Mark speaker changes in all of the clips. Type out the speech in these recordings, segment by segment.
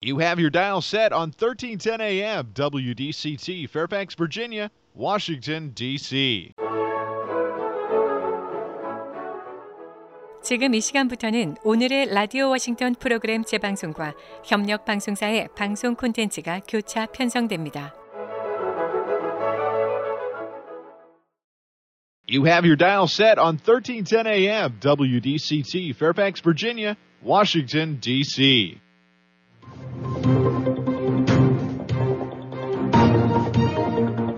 Speaker 1: You have your dial set on 1310 AM WDCT, Fairfax, Virginia, Washington, D.C.
Speaker 2: 지금 이 시간부터는 오늘의 라디오 워싱턴 프로그램 재방송과 협력 방송사의 방송 콘텐츠가 교차 편성됩니다.
Speaker 1: You have your dial set on 1310 AM WDCT, Fairfax, Virginia, Washington, D.C.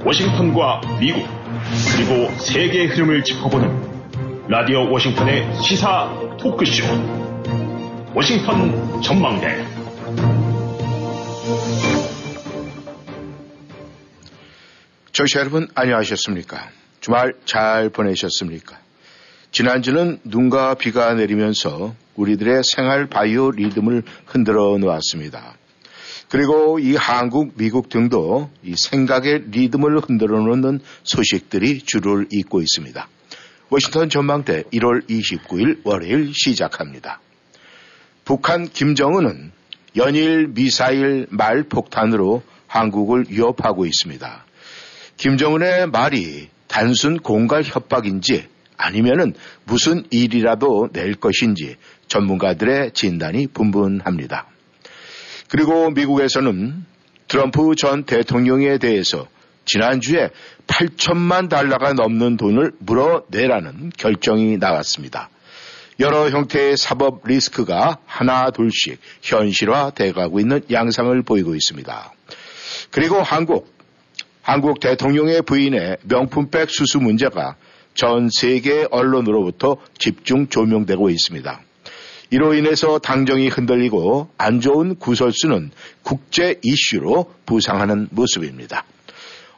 Speaker 3: 워싱턴과 미국, 그리고 세계의 흐름을 짚어보는 라디오 워싱턴의 시사 토크쇼. 워싱턴 전망대.
Speaker 4: 청취자 여러분 안녕하셨습니까? 주말 잘 보내셨습니까? 지난주는 눈과 비가 내리면서 우리들의 생활 바이오 리듬을 흔들어 놓았습니다. 그리고 이 한국, 미국 등도 이 생각의 리듬을 흔들어 놓는 소식들이 줄을 잇고 있습니다. 워싱턴 전망대 1월 29일 월요일 시작합니다. 북한 김정은은 연일 미사일 말 폭탄으로 한국을 위협하고 있습니다. 김정은의 말이 단순 공갈 협박인지 아니면은 무슨 일이라도 낼 것인지 전문가들의 진단이 분분합니다. 그리고 미국에서는 트럼프 전 대통령에 대해서 지난주에 8천만 달러가 넘는 돈을 물어내라는 결정이 나왔습니다. 여러 형태의 사법 리스크가 하나 둘씩 현실화돼 가고 있는 양상을 보이고 있습니다. 그리고 한국, 한국 대통령의 부인의 명품백 수수 문제가 전 세계 언론으로부터 집중 조명되고 있습니다. 이로 인해서 당정이 흔들리고 안 좋은 구설수는 국제 이슈로 부상하는 모습입니다.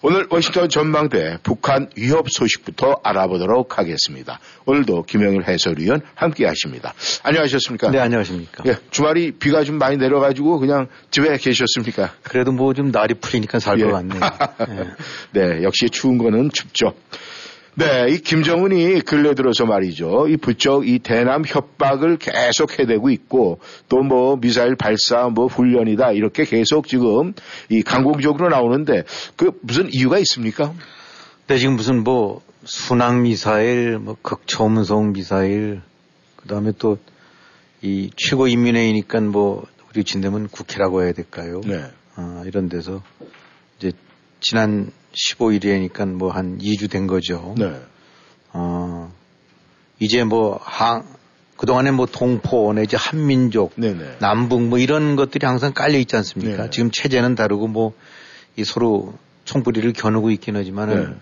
Speaker 4: 오늘 워싱턴 전망대 북한 위협 소식부터 알아보도록 하겠습니다. 오늘도 김영일 해설위원 함께 하십니다. 안녕하셨습니까?
Speaker 5: 네, 안녕하십니까?
Speaker 4: 예, 주말이 비가 좀 많이 내려가지고 그냥 집에 계셨습니까?
Speaker 5: 그래도 뭐 좀 날이 풀리니까 살것
Speaker 4: 예.
Speaker 5: 같네요. 예.
Speaker 4: 네, 역시 추운 거는 춥죠. 네, 이 김정은이 근래 들어서 말이죠. 이 부쩍 이 대남 협박을 계속 해대고 있고 또 뭐 미사일 발사 뭐 훈련이다 이렇게 계속 지금 이 강공적으로 나오는데 그 무슨 이유가 있습니까?
Speaker 5: 근데 지금 무슨 뭐 순항 미사일, 뭐 극초음속 미사일, 그 다음에 또 이 최고 인민회의니까 뭐 우리 진대면 국회라고 해야 될까요?
Speaker 4: 네.
Speaker 5: 어, 이런 데서 지난 15일이니까 뭐 한 2주 된 거죠.
Speaker 4: 네.
Speaker 5: 어, 이제 뭐 항, 그동안에 뭐 동포 내지 한민족,
Speaker 4: 네네.
Speaker 5: 남북 뭐 이런 것들이 항상 깔려 있지 않습니까?
Speaker 4: 네.
Speaker 5: 지금 체제는 다르고 뭐 이 서로 총부리를 겨누고 있긴 하지만은
Speaker 4: 네.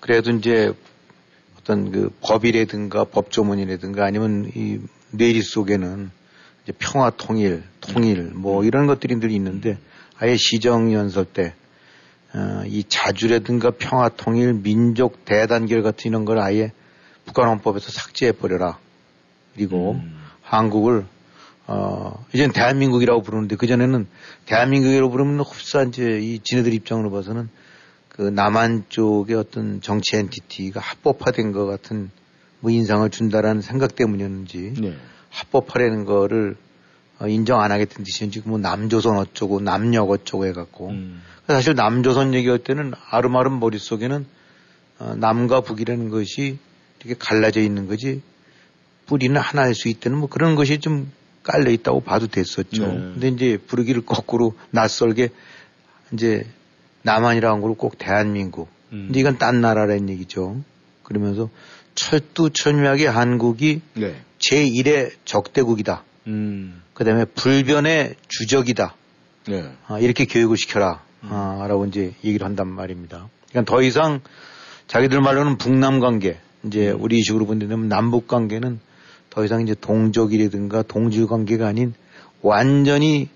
Speaker 5: 그래도 이제 어떤 그 법이라든가 법조문이라든가 아니면 이 뇌리 속에는 이제 평화 통일, 통일 뭐 이런 것들이 늘 있는데 아예 시정연설 때 어, 이 자주라든가 평화 통일, 민족 대단결 같은 이런 걸 아예 북한 헌법에서 삭제해 버려라. 그리고 한국을 어, 이젠 대한민국이라고 부르는데 그 전에는 대한민국이라고 부르면 흡사 이제 이 지네들 입장으로 봐서는 그 남한 쪽의 어떤 정치 엔티티가 합법화된 것 같은 뭐 인상을 준다라는 생각 때문이었는지
Speaker 4: 네.
Speaker 5: 합법화라는 거를 어, 인정 안 하겠다는 뜻이었지 뭐 남조선 어쩌고 남녘 어쩌고 해갖고
Speaker 4: 음.
Speaker 5: 사실 남조선 얘기할 때는 아름아름 머릿속에는 어, 남과 북이라는 것이 이렇게 갈라져 있는 거지 뿌리는 하나일 수 있다는 뭐 그런 것이 좀 깔려 있다고 봐도 됐었죠.
Speaker 4: 네.
Speaker 5: 근데 이제 부르기를 거꾸로 낯설게 이제 남한이라는 걸꼭 대한민국.
Speaker 4: 음.
Speaker 5: 근데 이건 딴 나라라는 얘기죠. 그러면서 철두철미하게 한국이
Speaker 4: 네.
Speaker 5: 제1의 적대국이다.
Speaker 4: 음.
Speaker 5: 그 다음에 불변의 주적이다.
Speaker 4: 네.
Speaker 5: 아, 이렇게 교육을 시켜라. 아, 라고 이제 얘기를 한단 말입니다. 그러니까 더 이상 자기들 말로는 북남 관계, 이제 우리 식으로 본다면 남북 관계는 더 이상 이제 동족이라든가 동질 관계가 아닌 완전히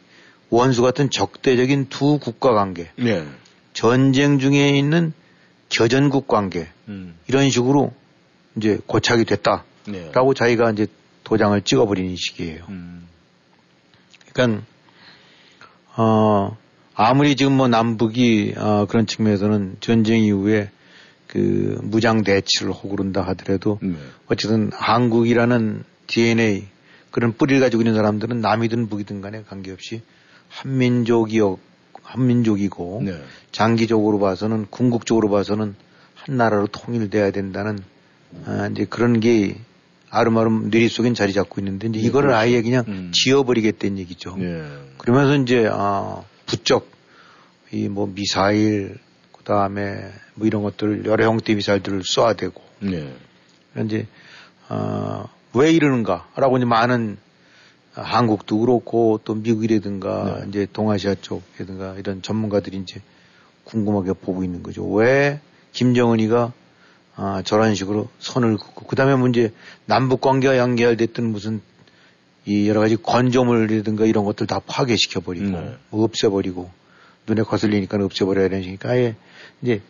Speaker 5: 원수 같은 적대적인 두 국가 관계,
Speaker 4: 네.
Speaker 5: 전쟁 중에 있는 겨전국 관계,
Speaker 4: 음.
Speaker 5: 이런 식으로 이제 고착이 됐다라고
Speaker 4: 네.
Speaker 5: 자기가 이제 도장을 찍어버리는 식이에요.
Speaker 4: 음.
Speaker 5: 그러니까 어 아무리 지금 뭐 남북이 어 그런 측면에서는 전쟁 이후에 그 무장 대치를 하고 그런다 하더라도
Speaker 4: 네.
Speaker 5: 어쨌든 한국이라는 DNA 그런 뿌리를 가지고 있는 사람들은 남이든 북이든 간에 관계없이 한민족이요 한민족이고
Speaker 4: 네.
Speaker 5: 장기적으로 봐서는 궁극적으로 봐서는 한 나라로 통일돼야 된다는 아, 이제 그런 게 아름아름 뇌리 속엔 자리 잡고 있는데 이제 이거를
Speaker 4: 그렇죠.
Speaker 5: 아예 그냥
Speaker 4: 음.
Speaker 5: 지워버리겠다는 얘기죠.
Speaker 4: 예.
Speaker 5: 그러면서 이제 아 부쩍 이 뭐 미사일 그다음에 뭐 이런 것들 여러 형태 의 미사일들을 쏴대고
Speaker 4: 예.
Speaker 5: 이제 어, 왜 이러는가라고 이제 많은 아, 한국도 그렇고 또 미국이라든가
Speaker 4: 네.
Speaker 5: 이제 동아시아 쪽이라든가 이런 전문가들이 이제 궁금하게 보고 있는 거죠. 왜 김정은이가 아, 저런 식으로 선을 긋고 그 다음에 문제 남북 관계와 연결됐던 무슨 이 여러 가지 건조물이라든가 이런 것들 다 파괴시켜 버리고
Speaker 4: 네.
Speaker 5: 뭐 없애버리고 눈에 거슬리니까 없애버려야 되니까 아예 이제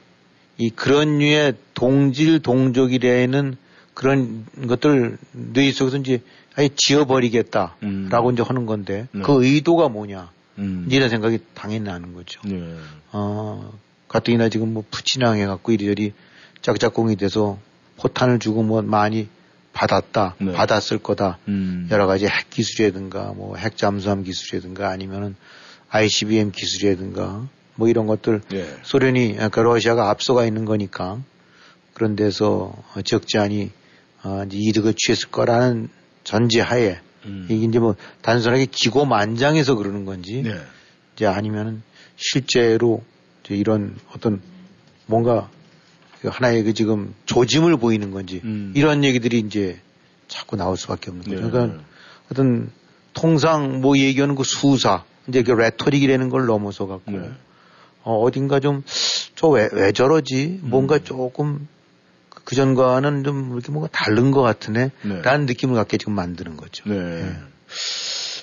Speaker 5: 이 그런 류의 동질 동족이라는 그런 것들 뇌 속에서 이제 아예 지워버리겠다라고
Speaker 4: 음.
Speaker 5: 이제 하는 건데
Speaker 4: 네.
Speaker 5: 그 의도가 뭐냐
Speaker 4: 음.
Speaker 5: 이런 생각이 당연히 나는 거죠.
Speaker 4: 예.
Speaker 5: 어, 가뜩이나 지금 뭐 푸치낭 해갖고 이리저리 짝짝꿍이 돼서 포탄을 주고 뭐 많이 받았다,
Speaker 4: 네.
Speaker 5: 받았을 거다.
Speaker 4: 음.
Speaker 5: 여러 가지 핵 기술이라든가 뭐 핵 잠수함 기술이라든가 아니면은 ICBM 기술이라든가 뭐 이런 것들
Speaker 4: 예.
Speaker 5: 소련이 그러니까 러시아가 앞서가 있는 거니까 그런 데서 적지 않이 어, 이제 이득을 취했을 거라는 전제하에
Speaker 4: 음.
Speaker 5: 이게 이제 뭐 단순하게 기고만장해서 그러는 건지
Speaker 4: 네.
Speaker 5: 이제 아니면은 실제로 이제 이런 어떤 뭔가 그 하나의 그 지금 조짐을 보이는 건지
Speaker 4: 음.
Speaker 5: 이런 얘기들이 이제 자꾸 나올 수밖에 없는 거죠.
Speaker 4: 네.
Speaker 5: 그러니까 어떤 통상 뭐 얘기하는 그 수사 이제 그 레토릭이라는 걸 넘어서 갖고
Speaker 4: 네.
Speaker 5: 어, 어딘가 좀 저 왜 왜 저러지
Speaker 4: 음.
Speaker 5: 뭔가 조금 그 전과는 좀 이렇게 뭔가 다른 것 같으네
Speaker 4: 네.
Speaker 5: 라는 느낌을 갖게 지금 만드는 거죠.
Speaker 4: 네.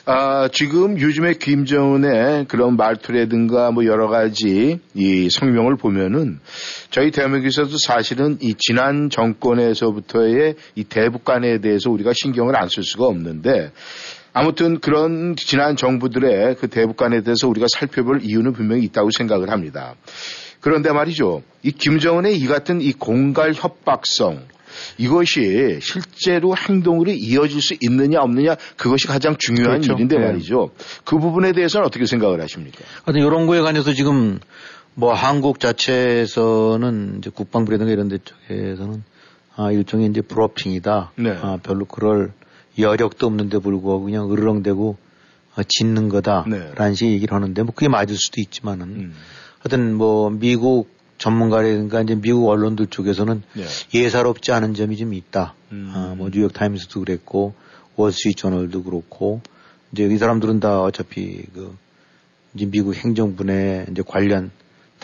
Speaker 4: 아, 지금 요즘에 김정은의 그런 말투라든가 뭐 여러 가지 이 성명을 보면은 저희 대한민국에서도 사실은 이 지난 정권에서부터의 이 대북 간에 대해서 우리가 신경을 안 쓸 수가 없는데 아무튼 그런 지난 정부들의 그 대북 간에 대해서 우리가 살펴볼 이유는 분명히 있다고 생각을 합니다. 그런데 말이죠. 이 김정은의 이 같은 이 공갈 협박성 이것이 실제로 행동으로 이어질 수 있느냐 없느냐 그것이 가장 중요한
Speaker 5: 그렇죠.
Speaker 4: 일인데
Speaker 5: 네.
Speaker 4: 말이죠. 그 부분에 대해서는 어떻게 생각을 하십니까?
Speaker 5: 하여튼 이런 거에 관해서 지금 뭐 한국 자체에서는 이제 국방부라든가 이런 데 쪽에서는 아, 일종의 이제 브로핑이다.
Speaker 4: 네.
Speaker 5: 아, 별로 그럴 여력도 없는데 불구하고 그냥 으르렁대고 어, 짓는 거다.
Speaker 4: 네.
Speaker 5: 라는 식의 얘기를 하는데 뭐 그게 맞을 수도 있지만은
Speaker 4: 음.
Speaker 5: 하여튼 뭐 미국 전문가라든가 이제 미국 언론들 쪽에서는
Speaker 4: 네.
Speaker 5: 예사롭지 않은 점이 좀 있다.
Speaker 4: 음.
Speaker 5: 아, 뭐 뉴욕 타임스도 그랬고 월스트리트 저널도 그렇고 이제 이 사람들은 다 어차피 그 이제 미국 행정부 내 이제 관련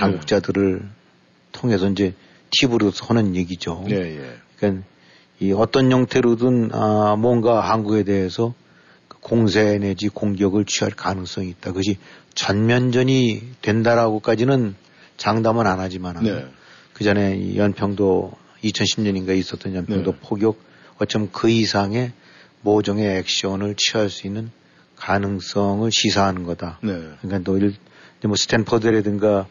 Speaker 5: 당국자들을 통해서 이제 팁으로 하는 얘기죠.
Speaker 4: 예, 예.
Speaker 5: 그러니까 이 어떤 형태로든 아 뭔가 한국에 대해서 그 공세 내지 공격을 취할 가능성이 있다. 그것이 전면전이 된다라고까지는 장담은 안 하지만은
Speaker 4: 네.
Speaker 5: 그 전에 이 연평도 2010년인가 있었던 연평도
Speaker 4: 네.
Speaker 5: 포격 어쩜 그 이상의 모종의 액션을 취할 수 있는 가능성을 시사하는 거다.
Speaker 4: 네.
Speaker 5: 그러니까 너일 뭐 스탠퍼드라든가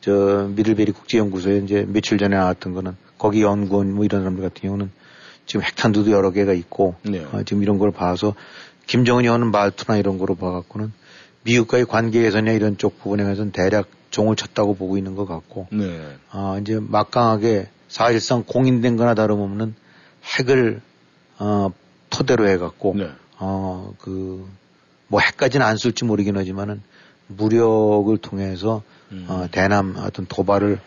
Speaker 5: 저 미들베리 국제연구소에 이제 며칠 전에 나왔던 거는 거기 연구원 뭐 이런 사람들 같은 경우는 지금 핵탄두도 여러 개가 있고
Speaker 4: 네.
Speaker 5: 어, 지금 이런 걸 봐서 김정은이 하는 말투나 이런 거로 봐갖고는 미국과의 관계 개선이나 이런 쪽 부분에 관해서는 대략 종을 쳤다고 보고 있는 것 같고
Speaker 4: 네.
Speaker 5: 아 이제 막강하게 사실상 공인된 거나 다름없는 핵을 어 토대로 해갖고
Speaker 4: 네.
Speaker 5: 어, 그, 뭐 핵까지는 안 쓸지 모르긴 하지만은 무력을 통해서
Speaker 4: 음.
Speaker 5: 어, 대남 어떤 도발을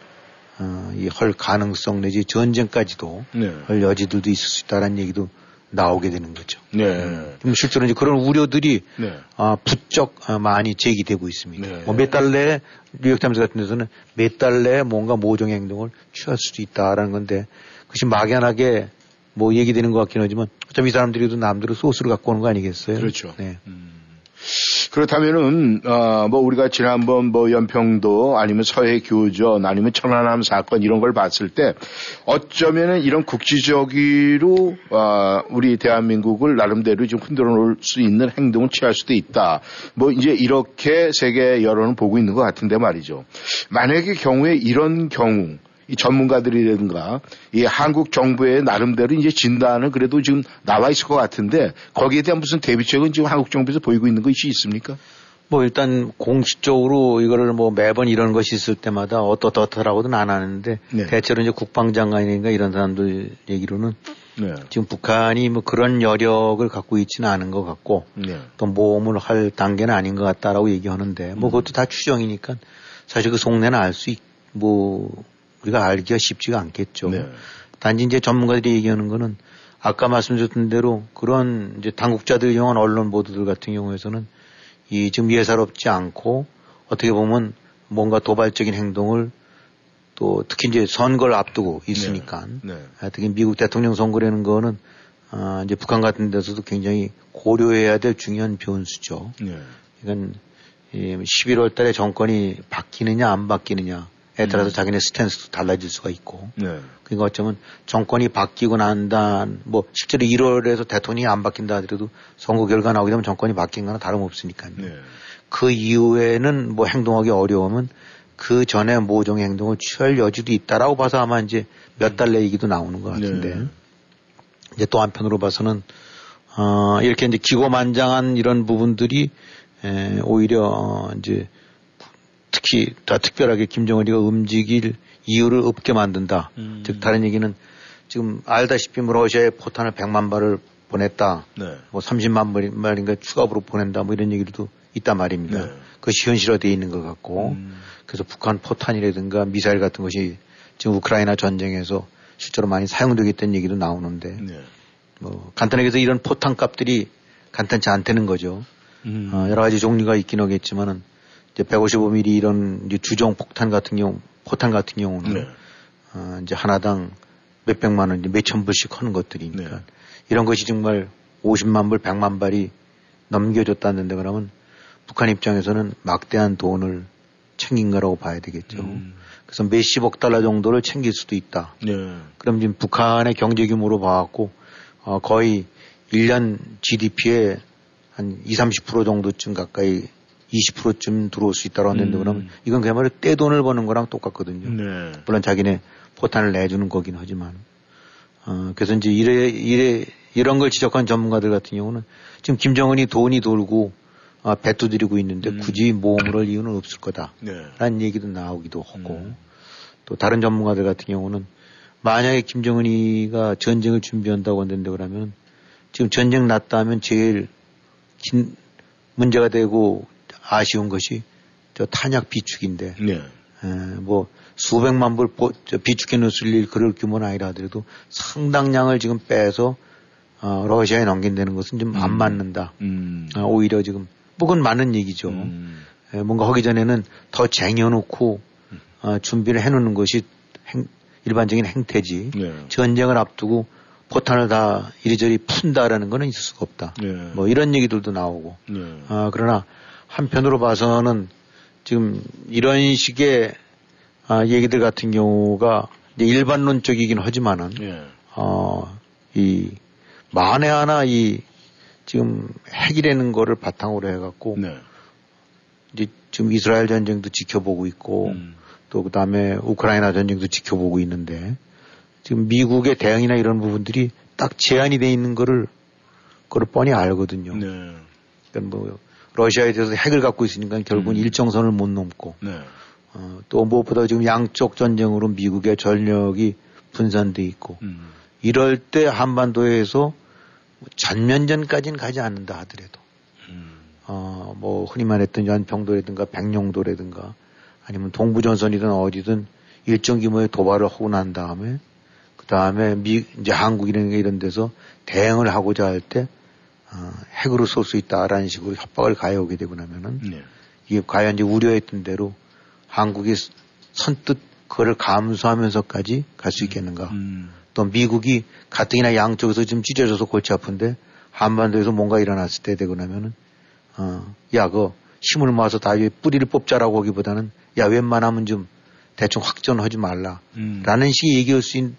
Speaker 5: 어, 이할 가능성 내지 전쟁까지도
Speaker 4: 네.
Speaker 5: 할 여지들도 있을 수 있다라는 얘기도 나오게 되는 거죠.
Speaker 4: 네.
Speaker 5: 좀 실제로 이제 그런 우려들이
Speaker 4: 네.
Speaker 5: 아, 부쩍 아, 많이 제기되고 있습니다.
Speaker 4: 네.
Speaker 5: 뭐 몇달 내에 뉴욕타임스 같은 데서는 몇 달 내에 뭔가 모종의 행동을 취할 수도 있다라는 건데 그것이 막연하게 뭐 얘기되는 것 같긴 하지만 어차피 이 사람들이도 남대로 소스를 갖고 오는 거 아니겠어요?
Speaker 4: 그렇죠.
Speaker 5: 네.
Speaker 4: 그렇다면은 어, 뭐 우리가 지난번 뭐 연평도 아니면 서해 교전 아니면 천안함 사건 이런 걸 봤을 때 어쩌면은 이런 국지적으로 어, 우리 대한민국을 나름대로 좀 흔들어 놓을 수 있는 행동을 취할 수도 있다. 뭐 이제 이렇게 세계 여론을 보고 있는 것 같은데 말이죠. 만약에 경우에 이런 경우 이 전문가들이라든가 이 한국 정부의 나름대로 이제 진단은 그래도 지금 나와 있을 것 같은데 거기에 대한 무슨 대비책은 지금 한국 정부에서 보이고 있는 것이 있습니까?
Speaker 5: 뭐 일단 공식적으로 이거를 뭐 매번 이런 것이 있을 때마다 어떻더라고는 안 하는데
Speaker 4: 네.
Speaker 5: 대체로 이제 국방장관이니까 이런 사람들 얘기로는
Speaker 4: 네.
Speaker 5: 지금 북한이 뭐 그런 여력을 갖고 있지는 않은 것 같고
Speaker 4: 네.
Speaker 5: 또 모험을 할 단계는 아닌 것 같다라고 얘기하는데 뭐 그것도 다 추정이니까 사실 그 속내는 알 수 있, 뭐 우리가 알기가 쉽지가 않겠죠.
Speaker 4: 네.
Speaker 5: 단지 이제 전문가들이 얘기하는 거는 아까 말씀드렸던 대로 그런 이제 당국자들 이용한 언론 보도들 같은 경우에서는 이 지금 예사롭지 않고 어떻게 보면 뭔가 도발적인 행동을 또 특히 이제 선거를 앞두고 있으니까
Speaker 4: 네.
Speaker 5: 아, 특히 미국 대통령 선거라는 거는 아, 이제 북한 같은 데서도 굉장히 고려해야 될 중요한 변수죠.
Speaker 4: 네.
Speaker 5: 이건 이 11월 달에 정권이 바뀌느냐 안 바뀌느냐에 따라서 자기네 스탠스도 달라질 수가 있고
Speaker 4: 네.
Speaker 5: 그러니까 어쩌면 정권이 바뀌고 난다, 뭐, 실제로 1월에서 대통령이 안 바뀐다 하더라도 선거 결과 나오게 되면 정권이 바뀐 거나 다름없으니까요.
Speaker 4: 네.
Speaker 5: 그 이후에는 뭐 행동하기 어려우면 그 전에 모종의 행동을 취할 여지도 있다라고 봐서 아마 이제 몇 달 내 얘기도 나오는 것 같은데.
Speaker 4: 네.
Speaker 5: 이제 또 한편으로 봐서는, 어, 이렇게 이제 기고만장한 이런 부분들이, 에, 오히려, 어, 이제, 특히 더 특별하게 김정은이가 움직일 이유를 없게 만든다.
Speaker 4: 음.
Speaker 5: 즉 다른 얘기는 지금 알다시피 뭐 러시아에 포탄을 100만 발을 보냈다.
Speaker 4: 네.
Speaker 5: 뭐 30만 발- 발인가 추가로 보낸다. 뭐 이런 얘기도 있단 말입니다.
Speaker 4: 네.
Speaker 5: 그것이 현실화되어 있는 것 같고
Speaker 4: 음.
Speaker 5: 그래서 북한 포탄이라든가 미사일 같은 것이 지금 우크라이나 전쟁에서 실제로 많이 사용되겠다는 얘기도 나오는데
Speaker 4: 네.
Speaker 5: 뭐 간단하게 해서 이런 포탄 값들이 간단치 않다는 거죠.
Speaker 4: 음.
Speaker 5: 어, 여러 가지 종류가 있긴 하겠지만은 이제 155mm 이런 주정 폭탄 같은 경우 포탄 같은 경우는
Speaker 4: 네.
Speaker 5: 어, 이제 하나당 몇 백만 원, 이제 몇천 불씩 하는 것들이니까
Speaker 4: 네.
Speaker 5: 이런 것이 정말 50만 불, 100만 발이 넘겨줬다는데 그러면 북한 입장에서는 막대한 돈을 챙긴 거라고 봐야 되겠죠.
Speaker 4: 음.
Speaker 5: 그래서 몇십억 달러 정도를 챙길 수도 있다.
Speaker 4: 네.
Speaker 5: 그럼 지금 북한의 경제 규모로 봐갖고 어, 거의 1년 GDP의 한 20, 30% 정도쯤 가까이 20%쯤 들어올 수 있다고 하는데
Speaker 4: 음.
Speaker 5: 그러면 이건 그야말로 떼돈을 버는 거랑 똑같거든요.
Speaker 4: 네.
Speaker 5: 물론 자기네 포탄을 내주는 거긴 하지만 어, 그래서 이제 이래 이래 이런 걸 지적한 전문가들 같은 경우는 지금 김정은이 돈이 돌고 아, 배 두드리고 있는데
Speaker 4: 음.
Speaker 5: 굳이 모험을 할 이유는 없을 거다.
Speaker 4: 네.
Speaker 5: 라는 얘기도 나오기도 하고
Speaker 4: 음.
Speaker 5: 또 다른 전문가들 같은 경우는 만약에 김정은이가 전쟁을 준비한다고 한다는데 그러면 지금 전쟁 났다 하면 제일 긴 문제가 되고 아쉬운 것이 저 탄약 비축인데
Speaker 4: 네.
Speaker 5: 에, 뭐 수백만 불 비축해 놓을 일 그럴 규모는 아니라 하더라도 상당량을 지금 빼서 어, 러시아에 넘긴다는 것은 좀안
Speaker 4: 음.
Speaker 5: 맞는다.
Speaker 4: 음.
Speaker 5: 어, 오히려 지금 뭐 그건 맞는 얘기죠.
Speaker 4: 음.
Speaker 5: 에, 뭔가 하기 전에는 더 쟁여놓고 어, 준비를 해놓는 것이 행- 일반적인 행태지.
Speaker 4: 네.
Speaker 5: 전쟁을 앞두고 포탄을 다 이리저리 푼다라는 거는 있을 수가 없다.
Speaker 4: 네.
Speaker 5: 뭐 이런 얘기들도 나오고.
Speaker 4: 네.
Speaker 5: 아, 그러나 한편으로 봐서는 지금 이런 식의 아, 얘기들 같은 경우가 일반론적이긴 하지만은
Speaker 4: 네.
Speaker 5: 어, 이 만에 하나 이 지금 핵이라는 거를 바탕으로 해갖고
Speaker 4: 네.
Speaker 5: 이제 지금 이스라엘 전쟁도 지켜보고 있고
Speaker 4: 음.
Speaker 5: 또 그다음에 우크라이나 전쟁도 지켜보고 있는데 지금 미국의 대응이나 이런 부분들이 딱 제한이 돼 있는 거를 그걸 뻔히 알거든요.
Speaker 4: 네.
Speaker 5: 그러니까 뭐 러시아에 대해서 핵을 갖고 있으니까 결국은
Speaker 4: 음.
Speaker 5: 일정선을 못 넘고
Speaker 4: 네.
Speaker 5: 어, 또 무엇보다 지금 양쪽 전쟁으로 미국의 전력이 분산돼 있고
Speaker 4: 음.
Speaker 5: 이럴 때 한반도에서 전면전까지는 가지 않는다 하더라도
Speaker 4: 음.
Speaker 5: 어, 뭐 흔히 말했던 연평도라든가 백령도라든가 아니면 동부전선이든 어디든 일정 규모의 도발을 하고 난 다음에 그 다음에 미 이제 한국이라는 게 이런 데서 대응을 하고자 할 때 어, 핵으로 쏠 수 있다라는 식으로 협박을 가해오게 되고 나면은
Speaker 4: 네.
Speaker 5: 이게 과연 이제 우려했던 대로 한국이 선뜻 그거를 감수하면서까지 갈 수 있겠는가?
Speaker 4: 음.
Speaker 5: 또 미국이 가뜩이나 양쪽에서 지금 찢어져서 골치 아픈데 한반도에서 뭔가 일어났을 때 되고 나면은 어, 야, 그 힘을 모아서 다 뿌리를 뽑자라고 하기보다는 야, 웬만하면 좀 대충 확전하지 말라.
Speaker 4: 음.
Speaker 5: 라는 식의 얘기할 수 있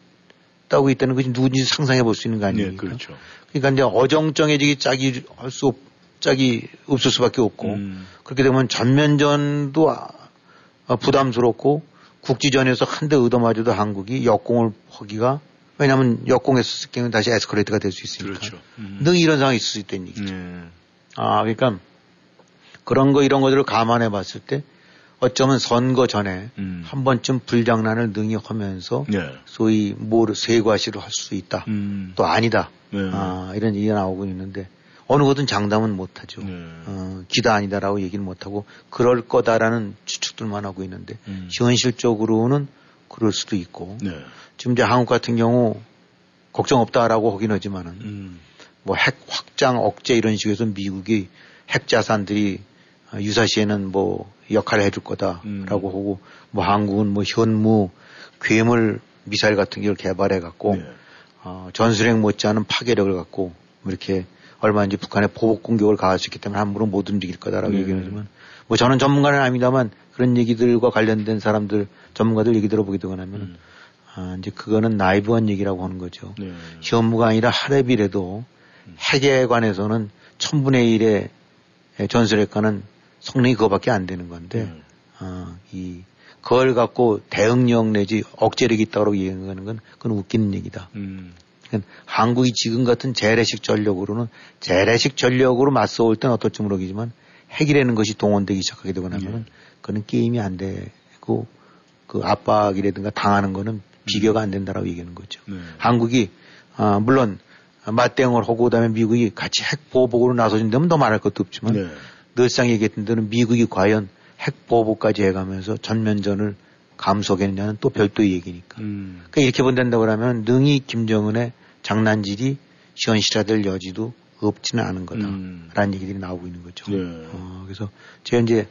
Speaker 5: 다고 있다는 것이 누군지 상상해 볼 수 있는 거
Speaker 4: 네,
Speaker 5: 아닙니까?
Speaker 4: 그렇죠.
Speaker 5: 그러니까 이제 어정쩡해지기 짝이 할 수 없, 짝이 없을 수밖에 없고
Speaker 4: 음.
Speaker 5: 그렇게 되면 전면전도 아- 아, 부담스럽고 국지전에서 한 대 얻어맞아도 한국이 역공을 하기가 왜냐하면 역공했을 경우는 다시 에스컬레이트가 될 수 있으니까
Speaker 4: 그렇죠. 음.
Speaker 5: 늘 이런 상황이 있을 수 있다는 얘기죠.
Speaker 4: 네.
Speaker 5: 아 그러니까 그런 거 이런 것들을 감안해 봤을 때 어쩌면 선거 전에
Speaker 4: 음.
Speaker 5: 한 번쯤 불장난을 능히 하면서
Speaker 4: 네.
Speaker 5: 소위 뭐 세과시를 할 수 있다.
Speaker 4: 음.
Speaker 5: 또 아니다.
Speaker 4: 네.
Speaker 5: 아, 이런 얘기가 나오고 있는데 어느 것은 장담은 못하죠.
Speaker 4: 네.
Speaker 5: 어, 기다 아니다라고 얘기는 못하고 그럴 거다라는 추측들만 하고 있는데
Speaker 4: 음.
Speaker 5: 현실적으로는 그럴 수도 있고
Speaker 4: 네.
Speaker 5: 지금 이제 한국 같은 경우 걱정 없다라고 하긴 하지만은
Speaker 4: 음.
Speaker 5: 뭐핵 확장 억제 이런 식으로 해서 미국이 핵 자산들이 어, 유사시에는 뭐 역할을 해줄 거다라고
Speaker 4: 음.
Speaker 5: 하고 뭐 한국은 뭐 현무 괴물 미사일 같은 걸 개발해 갖고
Speaker 4: 네.
Speaker 5: 어, 전술핵 못지않은 파괴력을 갖고 뭐 이렇게 얼마인지 북한의 보복 공격을 가할 수 있기 때문에 함부로 못 움직일 거다라고
Speaker 4: 네.
Speaker 5: 얘기하지만 뭐 저는 전문가는 아닙니다만 그런 얘기들과 관련된 사람들 전문가들 얘기 들어보게 나면 은
Speaker 4: 음.
Speaker 5: 아, 이제 그거는 나이브한 얘기라고 하는 거죠.
Speaker 4: 네.
Speaker 5: 현무가 아니라 하랩이라도 핵에 관해서는 천분의 일의 전술핵과는 성능이 그거밖에 안 되는 건데
Speaker 4: 음.
Speaker 5: 어, 이 그걸 갖고 대응력 내지 억제력이 있다고 얘기하는 건 그건 웃기는 얘기다.
Speaker 4: 음.
Speaker 5: 그러니까 한국이 지금 같은 재래식 전력으로는 재래식 전력으로 맞서올 땐 어떨지 모르겠지만 핵이라는 것이 동원되기 시작하게 되고 나면은 그는 게임이 안 되고 그 압박이라든가 당하는 거는 비교가 안 된다라고 얘기하는 거죠.
Speaker 4: 네.
Speaker 5: 한국이 아, 물론 맞대응을 하고 그다음에 미국이 같이 핵 보복으로 나서준다면 더 말할 것도 없지만
Speaker 4: 네.
Speaker 5: 늘상 얘기했던 대로 미국이 과연 핵 보복까지 해가면서 전면전을 감속했느냐는 또 별도의 얘기니까.
Speaker 4: 음.
Speaker 5: 그러니까 이렇게 본다고 그러면 능히 김정은의 장난질이 현실화될 여지도 없지는 않은 거다라는
Speaker 4: 음.
Speaker 5: 얘기들이 나오고 있는 거죠.
Speaker 4: 네.
Speaker 5: 어, 그래서 제가 이제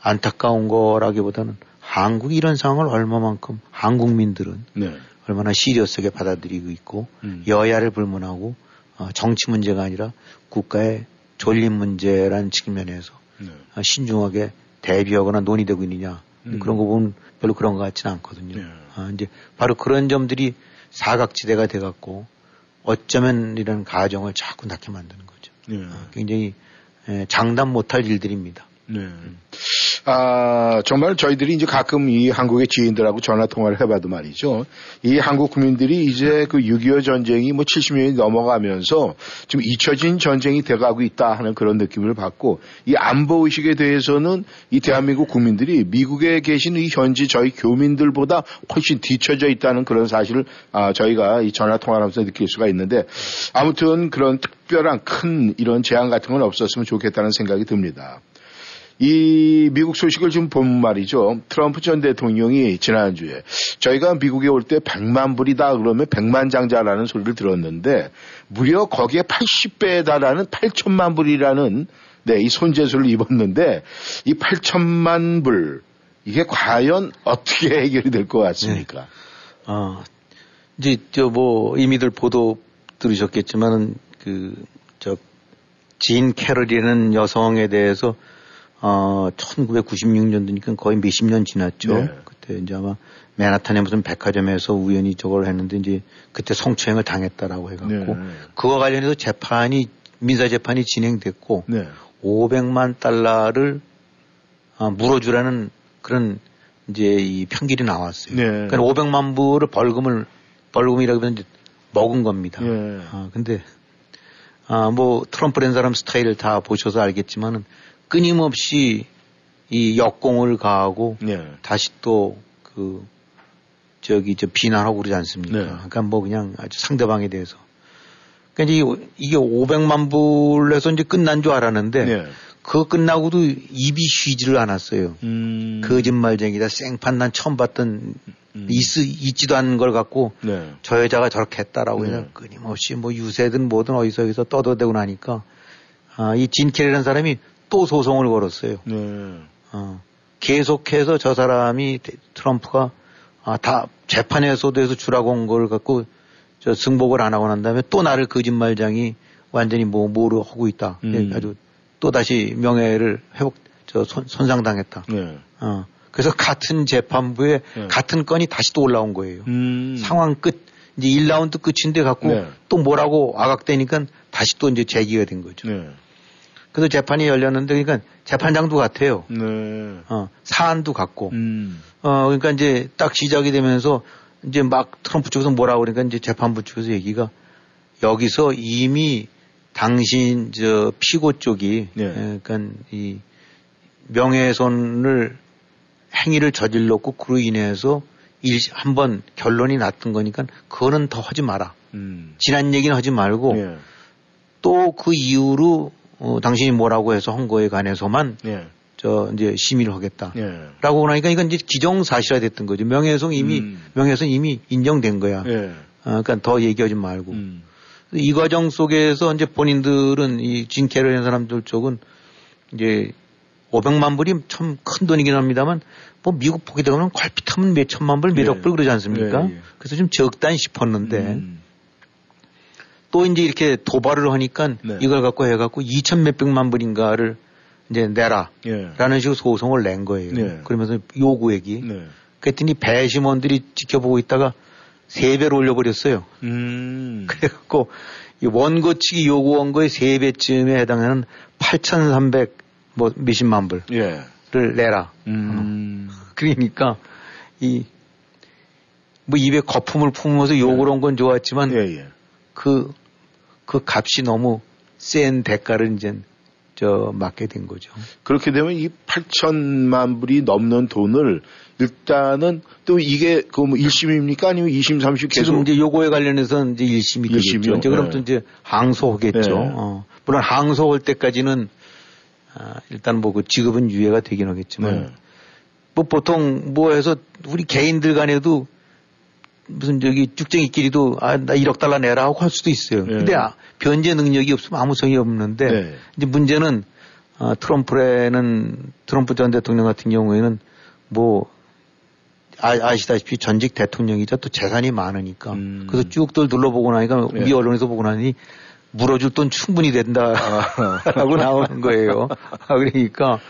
Speaker 5: 안타까운 거라기보다는 한국이 이런 상황을 얼마만큼 한국민들은
Speaker 4: 네.
Speaker 5: 얼마나 시리어스하게 받아들이고 있고
Speaker 4: 음.
Speaker 5: 여야를 불문하고 어, 정치 문제가 아니라 국가의 존립 문제라는 측면에서
Speaker 4: 네.
Speaker 5: 어, 신중하게 대비하거나 논의되고 있느냐
Speaker 4: 음.
Speaker 5: 그런 거 보면 별로 그런 것 같지는 않거든요.
Speaker 4: 네.
Speaker 5: 아, 이제 바로 그런 점들이 사각지대가 돼갖고 어쩌면 이런 가정을 자꾸 낳게 만드는 거죠.
Speaker 4: 네.
Speaker 5: 어, 굉장히 에, 장담 못할 일들입니다.
Speaker 4: 네. 아, 정말 저희들이 이제 가끔 이 한국의 지인들하고 전화 통화를 해봐도 말이죠. 이 한국 국민들이 이제 그 6.25 전쟁이 뭐 70년이 넘어가면서 좀 잊혀진 전쟁이 돼가고 있다 하는 그런 느낌을 받고 이 안보 의식에 대해서는 이 대한민국 국민들이 미국에 계신 이 현지 저희 교민들보다 훨씬 뒤처져 있다는 그런 사실을 아, 저희가 이 전화 통화를 하면서 느낄 수가 있는데 아무튼 그런 특별한 큰 이런 제한 같은 건 없었으면 좋겠다는 생각이 듭니다. 이 미국 소식을 좀 보면 말이죠. 트럼프 전 대통령이 지난주에 저희가 미국에 올 때 100만 불이다 그러면 100만 장자라는 소리를 들었는데 무려 거기에 80배에 달하는 8천만 불이라는 네, 이 손재수를 입었는데 이 8천만 불 이게 과연 어떻게 해결이 될 것 같습니까?
Speaker 5: 어, 이제 저 뭐 이미들 보도 들으셨겠지만은 그 저 진 캐럴이라는 여성에 대해서 어 1996년도니까 거의 몇십 년 지났죠.
Speaker 4: 네.
Speaker 5: 그때 이제 아마 맨하탄의 무슨 백화점에서 우연히 저걸 했는데 이제 그때 성추행을 당했다라고 해갖고
Speaker 4: 네.
Speaker 5: 그와 관련해서 재판이 민사 재판이 진행됐고
Speaker 4: 네.
Speaker 5: 500만 달러를 아, 물어주라는 그런 이제 이 편길이 나왔어요.
Speaker 4: 네.
Speaker 5: 그러니까 500만 불을 벌금을 벌금이라고 하면 이제 먹은 겁니다.
Speaker 4: 예.
Speaker 5: 아, 근데 아, 뭐 트럼프라는 사람 스타일을 다 보셔서 알겠지만은 끊임없이 이 역공을 가하고
Speaker 4: 네.
Speaker 5: 다시 또 그 저기 저 비난하고 그러지 않습니까?
Speaker 4: 네.
Speaker 5: 그러니까 뭐 그냥 아주 상대방에 대해서. 그러니까 이제 이게 500만 불에서 이제 끝난 줄 알았는데
Speaker 4: 네.
Speaker 5: 그거 끝나고도 입이 쉬지를 않았어요.
Speaker 4: 음.
Speaker 5: 거짓말쟁이다, 생판 난 처음 봤던
Speaker 4: 음.
Speaker 5: 있, 있지도 않은 걸 갖고
Speaker 4: 네.
Speaker 5: 저 여자가 저렇게 했다라고
Speaker 4: 네.
Speaker 5: 그냥 끊임없이 뭐 유세든 뭐든 어디서 어디서 떠들대고 나니까 아, 이 진켈이라는 사람이 또 소송을 걸었어요.
Speaker 4: 네.
Speaker 5: 어, 계속해서 저 사람이 대- 트럼프가 아, 다 재판에서도 해서 주라고 한걸 갖고 저 승복을 안 하고 난 다음에 또 나를 거짓말장이 완전히 뭐 뭐로 하고 있다.
Speaker 4: 음.
Speaker 5: 아주 또 다시 명예를 회복 저 손, 손상당했다.
Speaker 4: 네.
Speaker 5: 어. 그래서 같은 재판부에
Speaker 4: 네.
Speaker 5: 같은 건이 다시 또 올라온 거예요.
Speaker 4: 음.
Speaker 5: 상황 끝 이제 1라운드 끝인데 갖고
Speaker 4: 네.
Speaker 5: 또 뭐라고 아각되니까 다시 또 이제 제기가 된 거죠.
Speaker 4: 네.
Speaker 5: 그래서 재판이 열렸는데 그러니까 재판장도 같아요.
Speaker 4: 네.
Speaker 5: 어, 사안도 같고.
Speaker 4: 음.
Speaker 5: 어, 그러니까 이제 딱 시작이 되면서 이제 막 트럼프 쪽에서 뭐라고 그러니까 이제 재판부 쪽에서 얘기가 여기서 이미 당신 저 피고 쪽이
Speaker 4: 네.
Speaker 5: 예, 그러니까 이 명예훼손을 행위를 저질렀고 그로 인해서 일, 한번 결론이 났던 거니까 그거는 더 하지 마라.
Speaker 4: 음.
Speaker 5: 지난 얘기는 하지 말고
Speaker 4: 예.
Speaker 5: 또그 이후로 어, 당신이 뭐라고 해서 한 거에 관해서만
Speaker 4: 예.
Speaker 5: 저 이제 심의를 하겠다.
Speaker 4: 예.
Speaker 5: 라고 하니까 이건 이제 기정사실화 됐던 거죠. 명예훼손 이미
Speaker 4: 음.
Speaker 5: 명예훼손 이미 인정된 거야.
Speaker 4: 예.
Speaker 5: 어, 그러니까 더 얘기하지 말고
Speaker 4: 음.
Speaker 5: 이 과정 속에서 이제 본인들은 이 진 캐롤인 사람들 쪽은 이제 500만 불이 참 큰 돈이긴 합니다만 뭐 미국 보게 되면 콸핏하면 몇 천만 불, 몇억
Speaker 4: 예.
Speaker 5: 불 그러지 않습니까?
Speaker 4: 예, 예.
Speaker 5: 그래서 좀 적단 싶었는데
Speaker 4: 음.
Speaker 5: 또 이제 이렇게 도발을 하니까
Speaker 4: 네.
Speaker 5: 이걸 갖고 해갖고 2천 몇백만 불인가를 이제 내라.
Speaker 4: 예.
Speaker 5: 라는 식으로 소송을 낸 거예요.
Speaker 4: 네.
Speaker 5: 그러면서 요구액이.
Speaker 4: 네.
Speaker 5: 그랬더니 배심원들이 지켜보고 있다가 세 배로 올려버렸어요.
Speaker 4: 음.
Speaker 5: 그래갖고 이 원고 측이 요구한 거의 세 배쯤에 해당하는 8,300 뭐 몇십만 불을
Speaker 4: 예.
Speaker 5: 내라.
Speaker 4: 음.
Speaker 5: 그러니까 이 뭐 입에 거품을 품으면서 욕을 한건 좋았지만
Speaker 4: 예, 예.
Speaker 5: 그, 그 값이 너무 센 대가를 이제 저 맞게 된 거죠.
Speaker 4: 그렇게 되면 이 8천만 불이 넘는 돈을 일단은 또 이게 그뭐 1심입니까? 아니면 2심, 3심 계속
Speaker 5: 지금 이제 요거에 관련해서는 이제 1심이 되겠죠. 이제 그럼 또
Speaker 4: 네.
Speaker 5: 이제 항소하겠죠.
Speaker 4: 네.
Speaker 5: 어. 물론 항소할 때까지는 아, 일단 뭐그 지급은 유예가 되긴 하겠지만
Speaker 4: 네.
Speaker 5: 뭐 보통 뭐 해서 우리 개인들 간에도 무슨 저기 쭉쟁이끼리도 아 나 1억 달러 내라 하고 할 수도 있어요.
Speaker 4: 네.
Speaker 5: 근데 아, 변제 능력이 없으면 아무 소용이 없는데
Speaker 4: 네.
Speaker 5: 이제 문제는 아, 트럼프에는 트럼프 전 대통령 같은 경우에는 뭐 아, 아시다시피 전직 대통령이자 또 재산이 많으니까
Speaker 4: 음.
Speaker 5: 그래서 쭉들 둘러보고 나니까
Speaker 4: 네.
Speaker 5: 우리 언론에서 보고 나니 물어줄 돈 충분히 된다라고 나오는 거예요. 아, 그러니까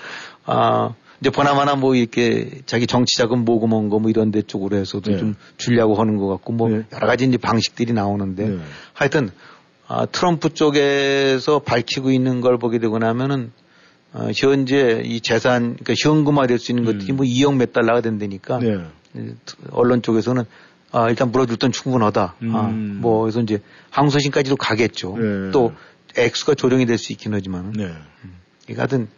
Speaker 5: 아 이제 보나마나 뭐 이렇게 자기 정치 자금 모금 한 거 뭐 이런 데 쪽으로 해서도
Speaker 4: 네.
Speaker 5: 좀 주려고 하는 것 같고 뭐
Speaker 4: 네.
Speaker 5: 여러 가지 이제 방식들이 나오는데
Speaker 4: 네.
Speaker 5: 하여튼 아, 트럼프 쪽에서 밝히고 있는 걸 보게 되고 나면은 어, 현재 이 재산 그러니까 현금화될 수 있는 것들이
Speaker 4: 음.
Speaker 5: 뭐 2억 몇 달러가 된다니까
Speaker 4: 네.
Speaker 5: 이 언론 쪽에서는 아, 일단 물어줄 돈 충분하다. 아,
Speaker 4: 음.
Speaker 5: 뭐 그래서 이제 항소심까지도 가겠죠.
Speaker 4: 네.
Speaker 5: 또 액수가 조정이 될 수 있긴 하지만
Speaker 4: 네.
Speaker 5: 이 하여튼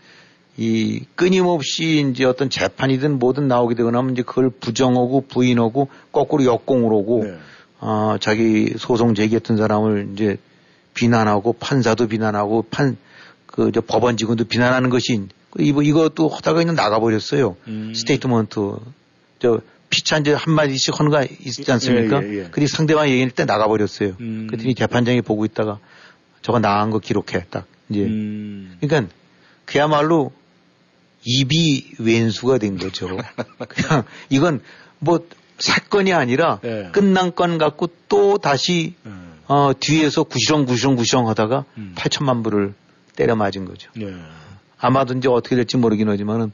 Speaker 5: 이 끊임없이 이제 어떤 재판이든 뭐든 나오게 되고 나면 이제 그걸 부정하고 부인하고 거꾸로 역공을 하고
Speaker 4: 네.
Speaker 5: 어, 자기 소송 제기했던 사람을 이제 비난하고 판사도 비난하고 판, 그, 저 법원 직원도 비난하는 것이 이거, 이것도 하다가 그냥 나가버렸어요.
Speaker 4: 음.
Speaker 5: statement. 저, 피차 이제 한마디씩 하는 거 있지 않습니까?
Speaker 4: 예, 예, 예.
Speaker 5: 그리 상대방 얘기할 때 나가버렸어요.
Speaker 4: 음.
Speaker 5: 그랬더니 재판장이 보고 있다가 저거 나간 거 기록해. 딱. 이제.
Speaker 4: 음.
Speaker 5: 그러니까 그야말로 입이 왼수가 된 거죠. 그냥 이건 뭐 사건이 아니라
Speaker 4: 네.
Speaker 5: 끝난 건 갖고 또 다시
Speaker 4: 음.
Speaker 5: 어, 뒤에서 구시렁 구시렁 구시렁 하다가
Speaker 4: 음.
Speaker 5: 8천만 불을 때려 맞은 거죠.
Speaker 4: 네.
Speaker 5: 아마도 이제 어떻게 될지 모르긴 하지만은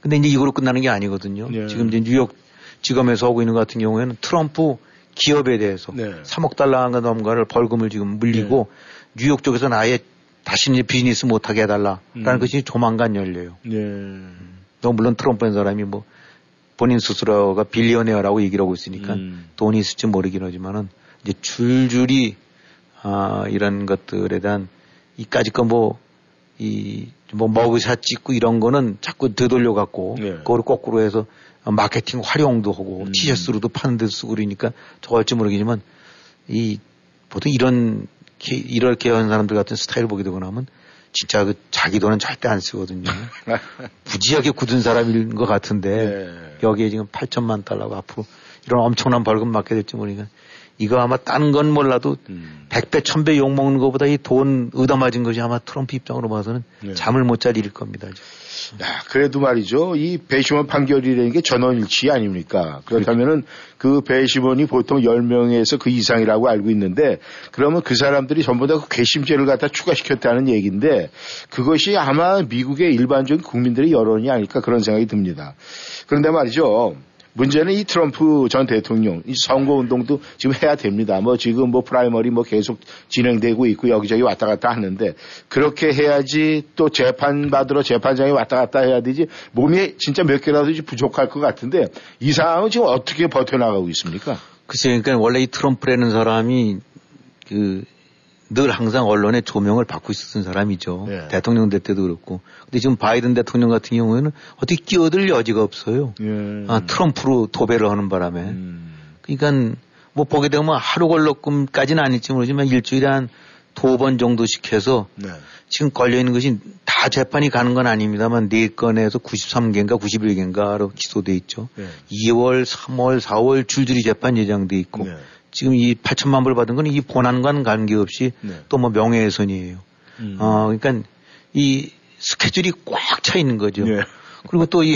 Speaker 5: 근데 이제 이거로 끝나는 게 아니거든요.
Speaker 4: 네.
Speaker 5: 지금 이제 뉴욕 지검에서 하고 있는 것 같은 경우에는 트럼프 기업에 대해서
Speaker 4: 네.
Speaker 5: 3억 달러가 넘가를 벌금을 지금 물리고 뉴욕 쪽에서는 아예 다시는 이제 비즈니스 못하게 해달라라는
Speaker 4: 음.
Speaker 5: 것이 조만간 열려요.
Speaker 4: 네.
Speaker 5: 또 물론 트럼프는 사람이 뭐 본인 스스로가 빌리언웨어라고 얘기를 하고 있으니까
Speaker 4: 음.
Speaker 5: 돈이 있을지 모르긴 하지만은 이제 줄줄이 아 이런 것들에 대한 이까지 거뭐 이뭐 머그샷 찍고 이런 거는 자꾸 되돌려 갖고
Speaker 4: 네.
Speaker 5: 그걸 거꾸로 해서 마케팅 활용도 하고
Speaker 4: 음.
Speaker 5: 티셔츠로도 파는 데 쓰고 그러니까 저거 할지 모르겠지만 이 보통 이런 게- 이렇게 하는 사람들 같은 스타일을 보게 되고 나면 진짜 그 자기 돈은 절대 안 쓰거든요. 무지하게 굳은 사람인 것 같은데
Speaker 4: 네.
Speaker 5: 여기에 지금 8천만 달러가 앞으로 이런 엄청난 벌금 맞게 될지 모르니까 이거 아마 딴 건 몰라도
Speaker 4: 음.
Speaker 5: 100배, 1000배 욕먹는 것보다 이 돈 얻어맞은 것이 아마 트럼프 입장으로 봐서는
Speaker 4: 네.
Speaker 5: 잠을 못 잘 일일 겁니다.
Speaker 4: 야, 그래도 말이죠. 이 배심원 판결이라는 게 전원일치 아닙니까? 그렇다면은 그 배심원이 보통 10명에서 그 이상이라고 알고 있는데 그러면 그 사람들이 전부 다 그 괘씸죄를 갖다 추가시켰다는 얘기인데 그것이 아마 미국의 일반적인 국민들의 여론이 아닐까 그런 생각이 듭니다. 그런데 말이죠. 문제는 이 트럼프 전 대통령 이 선거 운동도 지금 해야 됩니다. 뭐 지금 뭐 primary 뭐 계속 진행되고 있고 여기저기 왔다 갔다 하는데 그렇게 해야지 또 재판 받으러 재판장에 왔다 갔다 해야 되지 몸이 진짜 몇 개라도 부족할 것 같은데 이 상황은 지금 어떻게 버텨나가고 있습니까?
Speaker 5: 글쎄요, 그러니까 원래 이 트럼프라는 사람이 그 늘 항상 언론의 조명을 받고 있었던 사람이죠.
Speaker 4: 예.
Speaker 5: 대통령 될 때도 그렇고. 근데 지금 바이든 대통령 같은 경우에는 어떻게 끼어들 여지가 없어요.
Speaker 4: 예.
Speaker 5: 아, 트럼프로 도배를 하는 바람에.
Speaker 4: 음.
Speaker 5: 그러니까 뭐 보게 되면 하루 걸러금까지는 아닐지 모르지만 일주일에 한 두 번 정도씩 해서
Speaker 4: 네.
Speaker 5: 지금 걸려 있는 것이 다 재판이 가는 건 아닙니다만 네 건에서 93개인가 91개인가로 기소돼 있죠.
Speaker 4: 네.
Speaker 5: 2월, 3월, 4월 줄줄이 재판 예정돼 있고
Speaker 4: 네.
Speaker 5: 지금 이 8천만 불 받은 건 이 본안과는 관계없이
Speaker 4: 네.
Speaker 5: 또뭐 명예훼손이에요.
Speaker 4: 음.
Speaker 5: 어, 그러니까 이 스케줄이 꽉 차 있는 거죠.
Speaker 4: 예.
Speaker 5: 그리고 또 이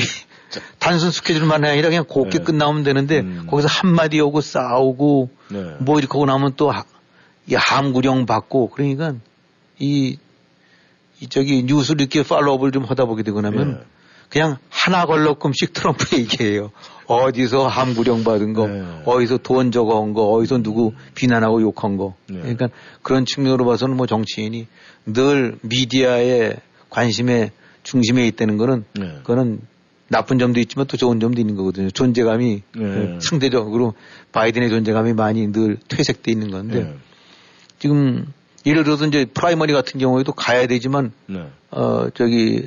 Speaker 5: 단순 스케줄만 아니라 그냥 곱게
Speaker 4: 네.
Speaker 5: 끝나면 되는데
Speaker 4: 음.
Speaker 5: 거기서 한마디 오고 싸우고
Speaker 4: 네.
Speaker 5: 뭐 이렇게 하고 나면 또 하- 이 함구령 받고 그러니까 이, 이 저기 뉴스를 이렇게 팔로우업을 좀 하다 보게 되고 나면
Speaker 4: 예.
Speaker 5: 그냥 하나 걸러끔씩 트럼프 얘기해요. 어디서 함구령 받은 거,
Speaker 4: 네.
Speaker 5: 어디서 돈 저거 한 거, 어디서 누구 비난하고 욕한 거.
Speaker 4: 네.
Speaker 5: 그러니까 그런 측면으로 봐서는 뭐 정치인이 늘 미디어의 관심의 중심에 있다는 거는
Speaker 4: 네.
Speaker 5: 그거는 나쁜 점도 있지만 또 좋은 점도 있는 거거든요. 존재감이
Speaker 4: 네.
Speaker 5: 상대적으로 바이든의 존재감이 많이 늘 퇴색돼 있는 건데
Speaker 4: 네.
Speaker 5: 지금 예를 들어서 이제 primary 같은 경우에도 가야 되지만
Speaker 4: 네.
Speaker 5: 어 저기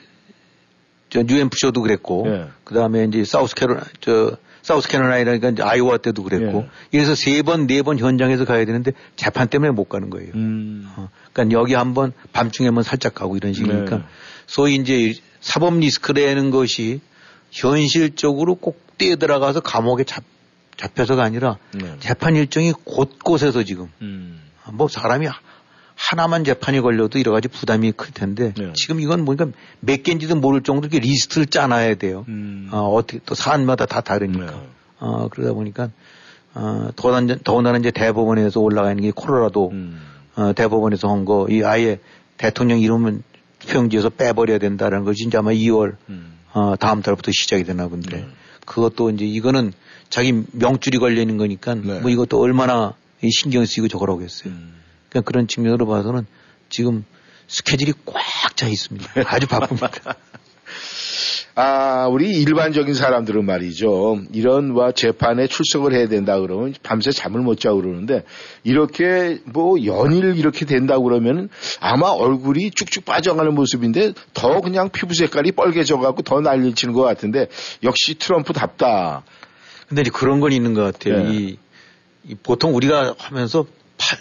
Speaker 5: 저 뉴햄프셔도 그랬고
Speaker 4: 예.
Speaker 5: 그다음에 이제 사우스캐롤 저 사우스캐롤라이나니까 이제 아이오와 때도 그랬고
Speaker 4: 예.
Speaker 5: 이래서 세 번 네 번 현장에서 가야 되는데 재판 때문에 못 가는 거예요.
Speaker 4: 음.
Speaker 5: 어, 그러니까 여기 한번 밤중에만 살짝 가고 이런 식이니까
Speaker 4: 네.
Speaker 5: 소위 이제 사법 리스크라는 것이 현실적으로 꼭 뛰어들어가서 감옥에 잡, 잡혀서가 아니라
Speaker 4: 네.
Speaker 5: 재판 일정이 곳곳에서 지금
Speaker 4: 음.
Speaker 5: 뭐 사람이 하나만 재판이 걸려도 여러 가지 부담이 클 텐데
Speaker 4: 네.
Speaker 5: 지금 이건 뭐니까 몇 개인지도 모를 정도로 이렇게 리스트를 짜놔야 돼요.
Speaker 4: 음.
Speaker 5: 어, 어떻게 또 사안마다 다 다르니까.
Speaker 4: 네.
Speaker 5: 어, 그러다 보니까 어, 더군다나, 더군다나 이제 대법원에서 올라가 있는 게 콜로라도
Speaker 4: 음.
Speaker 5: 어, 대법원에서 한 거 이 아예 대통령 이름은 투표용지에서 빼버려야 된다라는 것이 이제 아마 2월
Speaker 4: 음.
Speaker 5: 어, 다음 달부터 시작이 되나 본데
Speaker 4: 네.
Speaker 5: 그것도 이제 이거는 자기 명줄이 걸려 있는 거니까
Speaker 4: 네.
Speaker 5: 뭐 이것도 얼마나 이 신경 쓰이고 저거라겠어요.
Speaker 4: 음.
Speaker 5: 그러니까 그런 측면으로 봐서는 지금 스케줄이 꽉 차 있습니다. 아주 바쁩니다.
Speaker 4: 아, 우리 일반적인 사람들은 말이죠. 이런 와 재판에 출석을 해야 된다 그러면 밤새 잠을 못 자고 그러는데 이렇게 뭐 연일 이렇게 된다고 그러면 아마 얼굴이 쭉쭉 빠져가는 모습인데 더 그냥 피부 색깔이 뻘개져 갖고 더 난리를 치는 것 같은데 역시 트럼프답다.
Speaker 5: 근데 이제 그런 건 있는 것 같아요.
Speaker 4: 네.
Speaker 5: 이, 이 보통 우리가 하면서 팔,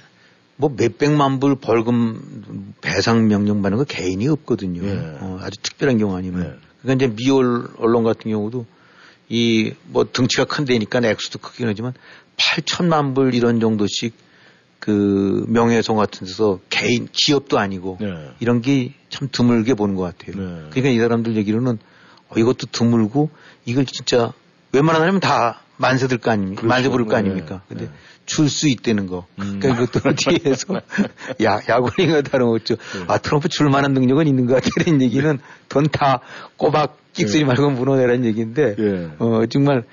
Speaker 5: 뭐 몇백만 불 벌금 배상 명령 받는 거 개인이 없거든요.
Speaker 4: 네.
Speaker 5: 어, 아주 특별한 경우 아니면.
Speaker 4: 네.
Speaker 5: 그러니까 이제 미올 언론 같은 경우도 이 뭐 등치가 큰 데니까 액수도 크긴 하지만 8천만 불 이런 정도씩 그 명예훼손 같은 데서 개인 기업도 아니고
Speaker 4: 네.
Speaker 5: 이런 게 참 드물게 보는 것 같아요.
Speaker 4: 네.
Speaker 5: 그러니까 이 사람들 얘기로는 어, 이것도 드물고 이걸 진짜 웬만하면 다 만세 들거 아닙니까?
Speaker 4: 그렇죠.
Speaker 5: 만세 부를 거
Speaker 4: 네.
Speaker 5: 아닙니까? 근데
Speaker 4: 네.
Speaker 5: 줄수 있다는 거.
Speaker 4: 음.
Speaker 5: 그러니까 이것도 뒤에서 야, 야구링가 다름없죠.
Speaker 4: 네.
Speaker 5: 아, 트럼프 줄 만한 능력은 있는 것. 이런 얘기는 돈 다 꼬박 끽소리
Speaker 4: 네.
Speaker 5: 말고 무너내라는 얘기인데,
Speaker 4: 예.
Speaker 5: 어, 정말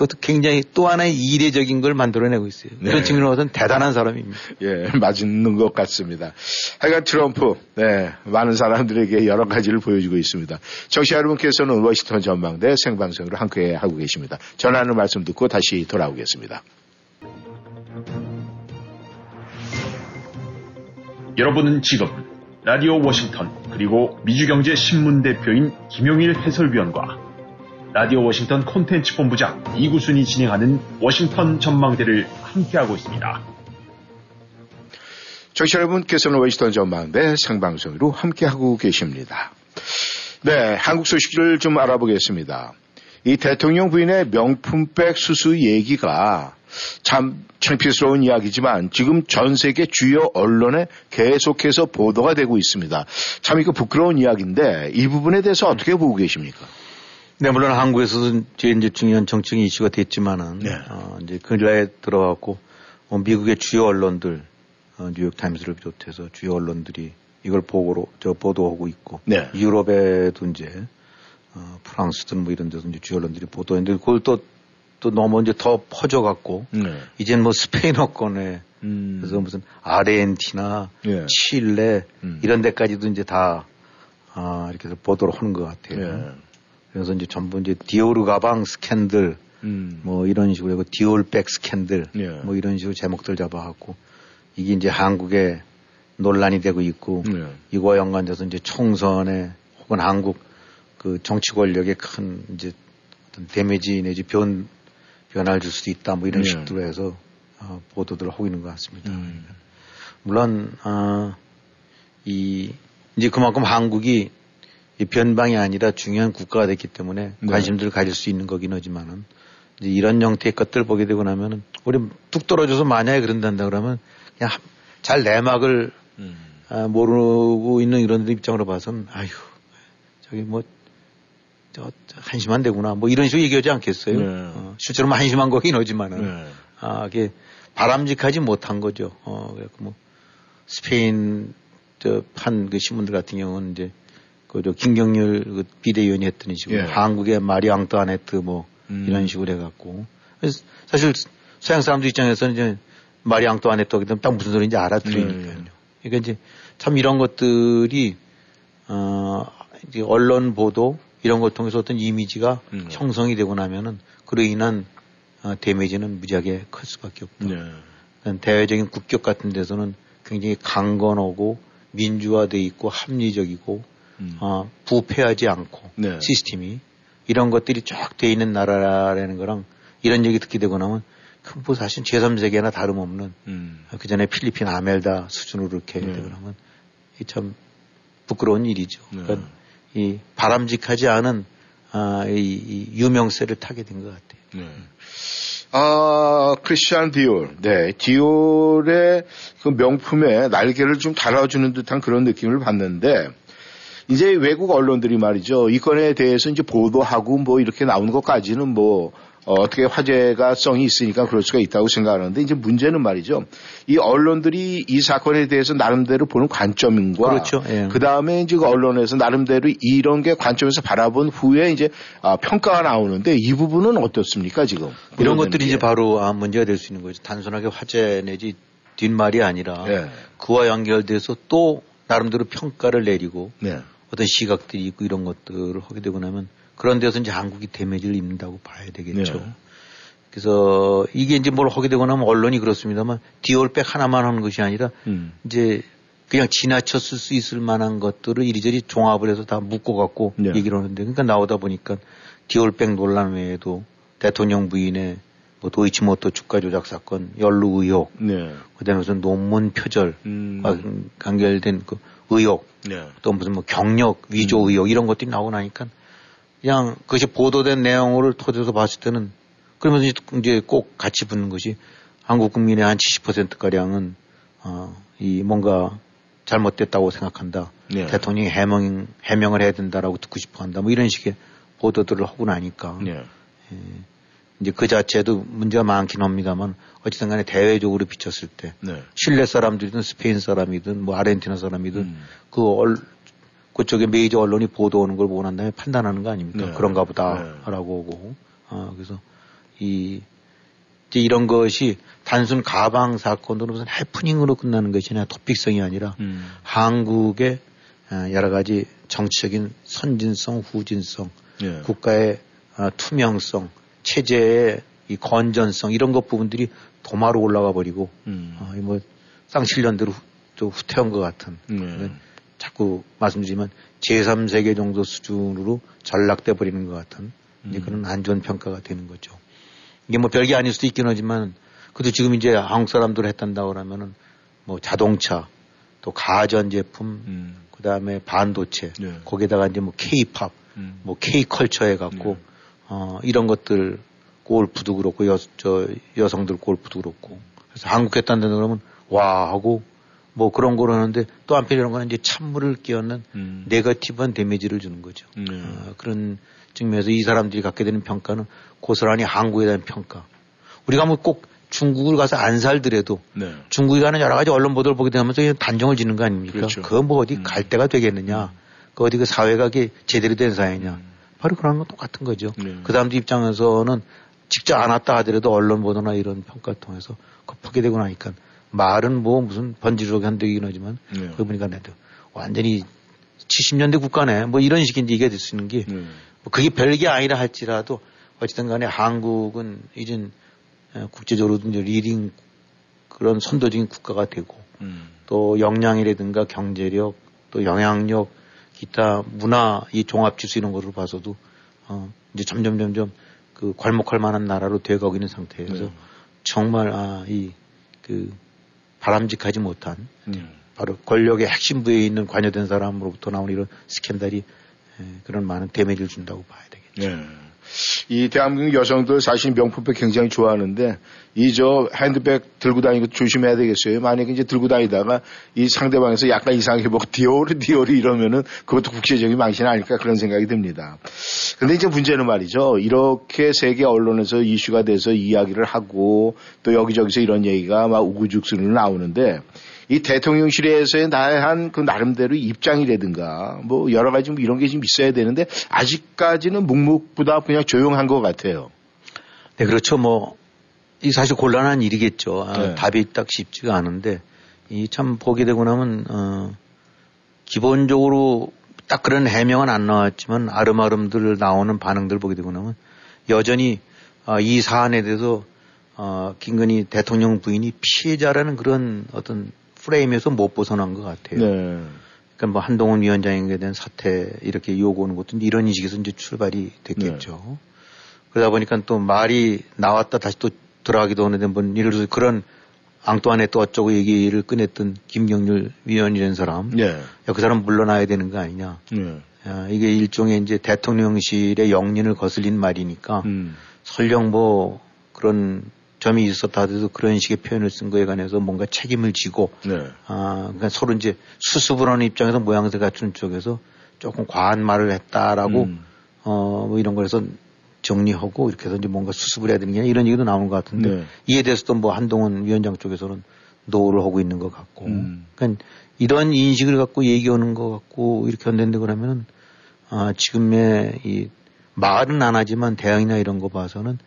Speaker 5: 그것도 굉장히 또 하나의 이례적인 걸 만들어내고 있어요.
Speaker 4: 네.
Speaker 5: 그런 측면으로 봐서는 대단한 사람입니다.
Speaker 4: 예, 맞는 것 같습니다. 하여간 트럼프, 네, 많은 사람들에게 여러 가지를 보여주고 있습니다. 청취자 여러분께서는 워싱턴 전망대 생방송으로 함께 하고 계십니다. 전하는 말씀 듣고 다시 돌아오겠습니다.
Speaker 3: 여러분은 지금 라디오 워싱턴 그리고 미주경제 신문 대표인 김용일 해설위원과 라디오 워싱턴 콘텐츠 본부장 이구순이 진행하는 워싱턴 전망대를 함께하고 있습니다.
Speaker 4: 청취자 여러분께서는 워싱턴 전망대 생방송으로 함께하고 계십니다. 네, 한국 소식을 좀 알아보겠습니다. 이 대통령 부인의 명품백 수수 얘기가 참 창피스러운 이야기지만 지금 전 세계 주요 언론에 계속해서 보도가 되고 있습니다. 참 이거 부끄러운 이야기인데 이 부분에 대해서 어떻게 보고 계십니까?
Speaker 5: 네, 물론 한국에서도 제일 이제 중요한 정치적인 이슈가 됐지만은,
Speaker 4: 네.
Speaker 5: 어, 이제 근래에 들어갔고, 어, 미국의 주요 언론들, 어, 뉴욕 타임스를 비롯해서 주요 언론들이 이걸 보고로, 저 보도하고 있고,
Speaker 4: 네.
Speaker 5: 유럽에도 이제, 어, 프랑스든 뭐 이런 데서 이제 주요 언론들이 보도했는데, 그걸 또, 또 너무 이제 더 퍼져갖고,
Speaker 4: 네.
Speaker 5: 이젠 뭐 스페인어권에,
Speaker 4: 음.
Speaker 5: 그래서 무슨 아르헨티나,
Speaker 4: 예.
Speaker 5: 칠레,
Speaker 4: 음.
Speaker 5: 이런 데까지도 이제 다, 아, 이렇게 해서 보도를 하는 것 같아요.
Speaker 4: 예.
Speaker 5: 그래서 이제 전부 이제 디오르 가방 스캔들
Speaker 4: 음.
Speaker 5: 뭐 이런 식으로 하고 디올백 스캔들
Speaker 4: 예.
Speaker 5: 뭐 이런 식으로 제목들 잡아갖고 이게 이제 한국의 논란이 되고 있고
Speaker 4: 네.
Speaker 5: 이거와 연관돼서 이제 총선에 혹은 한국 그 정치 권력에 큰 이제 어떤 데미지 내지 변 변화를 줄 수도 있다 뭐 이런
Speaker 4: 네.
Speaker 5: 식으로 해서 어, 보도들을 하고 있는 것 같습니다.
Speaker 4: 음.
Speaker 5: 물론 어, 이 이제 그만큼 한국이 이 변방이 아니라 중요한 국가가 됐기 때문에
Speaker 4: 네.
Speaker 5: 관심들을 가질 수 있는 거긴 하지만은 이제 이런 형태의 것들 보게 되고 나면은 우리 뚝 떨어져서 만약에 그런단다 그러면 그냥 한- 잘 내막을
Speaker 4: 음.
Speaker 5: 아, 모르고 있는 이런 입장으로 봐서는 아휴 저기 뭐 저, 저 한심한 데구나 뭐 이런 식으로 얘기하지 않겠어요.
Speaker 4: 네.
Speaker 5: 어, 실제로 뭐 한심한 거긴 하지만은
Speaker 4: 네.
Speaker 5: 아, 이게 바람직하지 못한 거죠. 어, 그래서 뭐 스페인 저판그 신문들 같은 경우는 이제 그저 김경률 그 비대위원이 했더니 지금
Speaker 4: 예.
Speaker 5: 한국의 마리 앙뚜아네트 뭐
Speaker 4: 음.
Speaker 5: 이런 식으로 해갖고 사실 서양 사람들 입장에서는 이제 마리 앙뚜아네트 하기 때문에 딱 무슨 소리인지 알아들으니까요.
Speaker 4: 네.
Speaker 5: 그러니까 이제 참 이런 것들이 어 이제 언론 보도 이런 걸 통해서 어떤 이미지가
Speaker 4: 음.
Speaker 5: 형성이 되고 나면은 그로 인한 어, 데미지는 무지하게 클 수밖에 없다.
Speaker 4: 네.
Speaker 5: 대외적인 국격 같은 데서는 굉장히 강건하고 민주화돼 있고 합리적이고
Speaker 4: 음.
Speaker 5: 어, 부패하지 않고
Speaker 4: 네.
Speaker 5: 시스템이 이런 것들이 쫙 돼 있는 나라라는 거랑 이런 얘기 듣게 되고 나면 그뭐 사실 제3세계나 다름없는
Speaker 4: 음.
Speaker 5: 그 전에 필리핀 아멜다 수준으로 이렇게
Speaker 4: 네.
Speaker 5: 되고 나면 이참 부끄러운 일이죠.
Speaker 4: 네.
Speaker 5: 그러니까 이 바람직하지 않은 아, 이, 이 유명세를 타게 된 것 같아요.
Speaker 4: 네. 아, 크리스찬 디올. 네, 디올의 그 명품에 날개를 좀 달아주는 듯한 그런 느낌을 받는데, 이제 외국 언론들이 말이죠. 이 건에 대해서 이제 보도하고 뭐 이렇게 나오는 것까지는 뭐, 어, 떻게 화제가 성이 있으니까 그럴 수가 있다고 생각하는데, 이제 문제는 말이죠. 이 언론들이 이 사건에 대해서 나름대로 보는 관점과
Speaker 5: 그렇죠. 예.
Speaker 4: 그 다음에 이제 그 언론에서 나름대로 이런 게 관점에서 바라본 후에 이제 아, 평가가 나오는데 이 부분은 어떻습니까 지금?
Speaker 5: 이런 것들이
Speaker 4: 게.
Speaker 5: 이제 바로 아, 문제가 될 수 있는 거죠. 단순하게 화제 내지 뒷말이 아니라
Speaker 4: 네.
Speaker 5: 그와 연결돼서 또 나름대로 평가를 내리고
Speaker 4: 네.
Speaker 5: 어떤 시각들이 있고 이런 것들을 하게 되고 나면 그런 데서 이제 한국이 데미지를 입는다고 봐야 되겠죠.
Speaker 4: 네.
Speaker 5: 그래서 이게 이제 뭘 하게 되고 나면 언론이 그렇습니다만 디올백 하나만 하는 것이 아니라
Speaker 4: 음.
Speaker 5: 이제 그냥 지나쳤을 수 있을 만한 것들을 이리저리 종합을 해서 다 묶어 갖고
Speaker 4: 네.
Speaker 5: 얘기를 하는데 그러니까 나오다 보니까 디올백 논란 외에도 대통령 부인의 뭐 도이치모토 주가 조작 사건 연루 의혹
Speaker 4: 네.
Speaker 5: 그다음에 무슨 논문 표절과
Speaker 4: 음.
Speaker 5: 관계된 그 의혹
Speaker 4: 네.
Speaker 5: 또 무슨 뭐 경력 위조 의혹 이런 것들이 나오고 나니까 그냥 그것이 보도된 내용을 토대로 봤을 때는 그러면서 이제- 꼭 같이 붙는 것이 한국 국민의 한 70% 가량은 어, 이 뭔가 잘못됐다고 생각한다.
Speaker 4: 네.
Speaker 5: 대통령이 해명 해명을 해야 된다라고 듣고 싶어 한다. 뭐 이런 식의 보도들을 하고 나니까
Speaker 4: 네.
Speaker 5: 이제 그 자체도 문제가 많긴 합니다만 어쨌든 간에 대외적으로 비쳤을 때
Speaker 4: 네.
Speaker 5: 실내 사람들이든 스페인 사람이든 뭐 아르헨티나 사람이든
Speaker 4: 음.
Speaker 5: 그 얼, 그쪽에 메이저 언론이 보도하는 걸 보고 난 다음에 판단하는 거 아닙니까?
Speaker 4: 네.
Speaker 5: 그런가 보다라고 오고. 아, 그래서 이, 이제 이런 것이 단순 가방 사건으로 무슨 해프닝으로 끝나는 것이 아니라 토픽성이 아니라
Speaker 4: 음.
Speaker 5: 한국의 아, 여러 가지 정치적인 선진성, 후진성,
Speaker 4: 네.
Speaker 5: 국가의 아, 투명성, 체제의 이 건전성 이런 것 부분들이 도마로 올라가 버리고
Speaker 4: 음.
Speaker 5: 어, 이뭐 쌍칠년대로 후- 또 후퇴한 것 같은
Speaker 4: 네.
Speaker 5: 자꾸 말씀드리지만 제3세계 정도 수준으로 전락돼 버리는 것 같은 이제
Speaker 4: 음.
Speaker 5: 그런 안 좋은 평가가 되는 거죠. 이게 뭐 별게 아닐 수도 있긴 하지만 그래도 지금 이제 한국 사람들 했단다 그러면은 뭐 자동차 또 가전제품
Speaker 4: 음.
Speaker 5: 그 다음에 반도체
Speaker 4: 네.
Speaker 5: 거기에다가 이제 뭐 K-팝
Speaker 4: 음.
Speaker 5: 뭐 K-컬처 해갖고
Speaker 4: 네.
Speaker 5: 어, 이런 것들 골프도 그렇고 여, 저 여성들 골프도 그렇고 그래서 한국 했다는 데 그러면 와 하고 뭐 그런 걸 하는데 또 한편 이런 거는 이제 찬물을 끼얹는
Speaker 4: 음.
Speaker 5: 네거티브한 데미지를 주는 거죠.
Speaker 4: 네.
Speaker 5: 어, 그런 측면에서 이 사람들이 갖게 되는 평가는 고스란히 한국에 대한 평가. 우리가 뭐 꼭 중국을 가서 안 살더라도
Speaker 4: 네.
Speaker 5: 중국에 가는 여러 가지 언론 보도를 보게 되면서 그냥 단정을 짓는 거 아닙니까?
Speaker 4: 그렇죠.
Speaker 5: 그건 뭐 어디
Speaker 4: 음.
Speaker 5: 갈 데가 되겠느냐? 그 어디 그 사회가 이게 제대로 된 사회냐?
Speaker 4: 음.
Speaker 5: 바로 그런 건 똑같은 거죠.
Speaker 4: 네.
Speaker 5: 그 사람들 입장에서는 직접 안 왔다 하더라도 언론 보도나 이런 평가를 통해서 급하게 되고 나니까 말은 뭐 무슨 번지르르 한다긴 하지만
Speaker 4: 네.
Speaker 5: 그거 보니까 내도 완전히 70년대 국가네 뭐 이런 식의 얘기가 될수 있는 게
Speaker 4: 네.
Speaker 5: 뭐 그게 별게 아니라 할지라도 어쨌든 간에 한국은 이젠 에, 국제적으로도 이제 leading 그런 선도적인 국가가 되고
Speaker 4: 음.
Speaker 5: 또 역량이라든가 경제력 또 영향력 기타 문화 이 종합 지수 이런 거를 봐서도 어 이제 점점 점점 그 괄목할 만한 나라로 돼가고 있는 상태에서 네. 정말 아이 그 바람직하지 못한 네. 바로 권력의 핵심 부에 있는 관여된 사람으로부터 나오는 이런 스캔들이 그런 많은 데미지를 준다고 봐야 되겠죠. 네.
Speaker 4: 이 대한민국 여성들 사실 명품백 굉장히 좋아하는데 이 저 핸드백 들고 다니고 조심해야 되겠어요. 만약에 이제 들고 다니다가 이 상대방에서 약간 이상하게 뭐 디오르 디오르 이러면은 그것도 국제적인 망신 아닐까 그런 생각이 듭니다. 근데 이제 문제는 말이죠. 이렇게 세계 언론에서 이슈가 돼서 이야기를 하고 또 여기저기서 이런 얘기가 막 우구죽순으로 나오는데 이 대통령실에서의 다양한 그 나름대로 입장이라든가 뭐 여러 가지 뭐 이런 게 좀 있어야 되는데 아직까지는 묵묵부답 그냥 조용한 것 같아요.
Speaker 5: 네, 그렇죠. 뭐, 이 사실 곤란한 일이겠죠. 아, 네. 답이 딱 쉽지가 않은데 이 참 보게 되고 나면, 어, 기본적으로 딱 그런 해명은 안 나왔지만 아름아름들 나오는 반응들 보게 되고 나면 여전히 어, 이 사안에 대해서 어, 김건희 대통령 부인이 피해자라는 그런 어떤 프레임에서 못 벗어난 것 같아요. 네. 그러니까 뭐 한동훈 위원장에 대한 사태 이렇게 요구하는 것도 이런 인식에서 이제 출발이 됐겠죠. 네. 그러다 보니까 또 말이 나왔다 다시 또 들어가기도 하는데 뭐 예를 들어서 그런 앙뚜안에 또 어쩌고 얘기를 꺼냈던 김경률 위원이라는 사람. 네. 야, 그 사람 물러나야 되는 거 아니냐. 네. 야, 이게 일종의 이제 대통령실의 영린을 거슬린 말이니까 음. 설령 뭐 그런 점이 있었다 하더라도 그런 식의 표현을 쓴 거에 관해서 뭔가 책임을 지고 네. 아 그러니까 서로 이제 수습을 하는 입장에서 모양새 갖춘 쪽에서 조금 과한 말을 했다라고 음. 어 뭐 이런 거에서 정리하고 이렇게 해서 이제 뭔가 수습을 해야 되는 게 이런 얘기도 나오는 것 같은데 네. 이에 대해서도 뭐 한동훈 위원장 쪽에서는 no를 하고 있는 것 같고 음. 그러니까 이런 인식을 갖고 얘기하는 것 같고 이렇게 한다는데 그러면은 아 지금의 이 말은 안 하지만 대응이나 이런 거 봐서는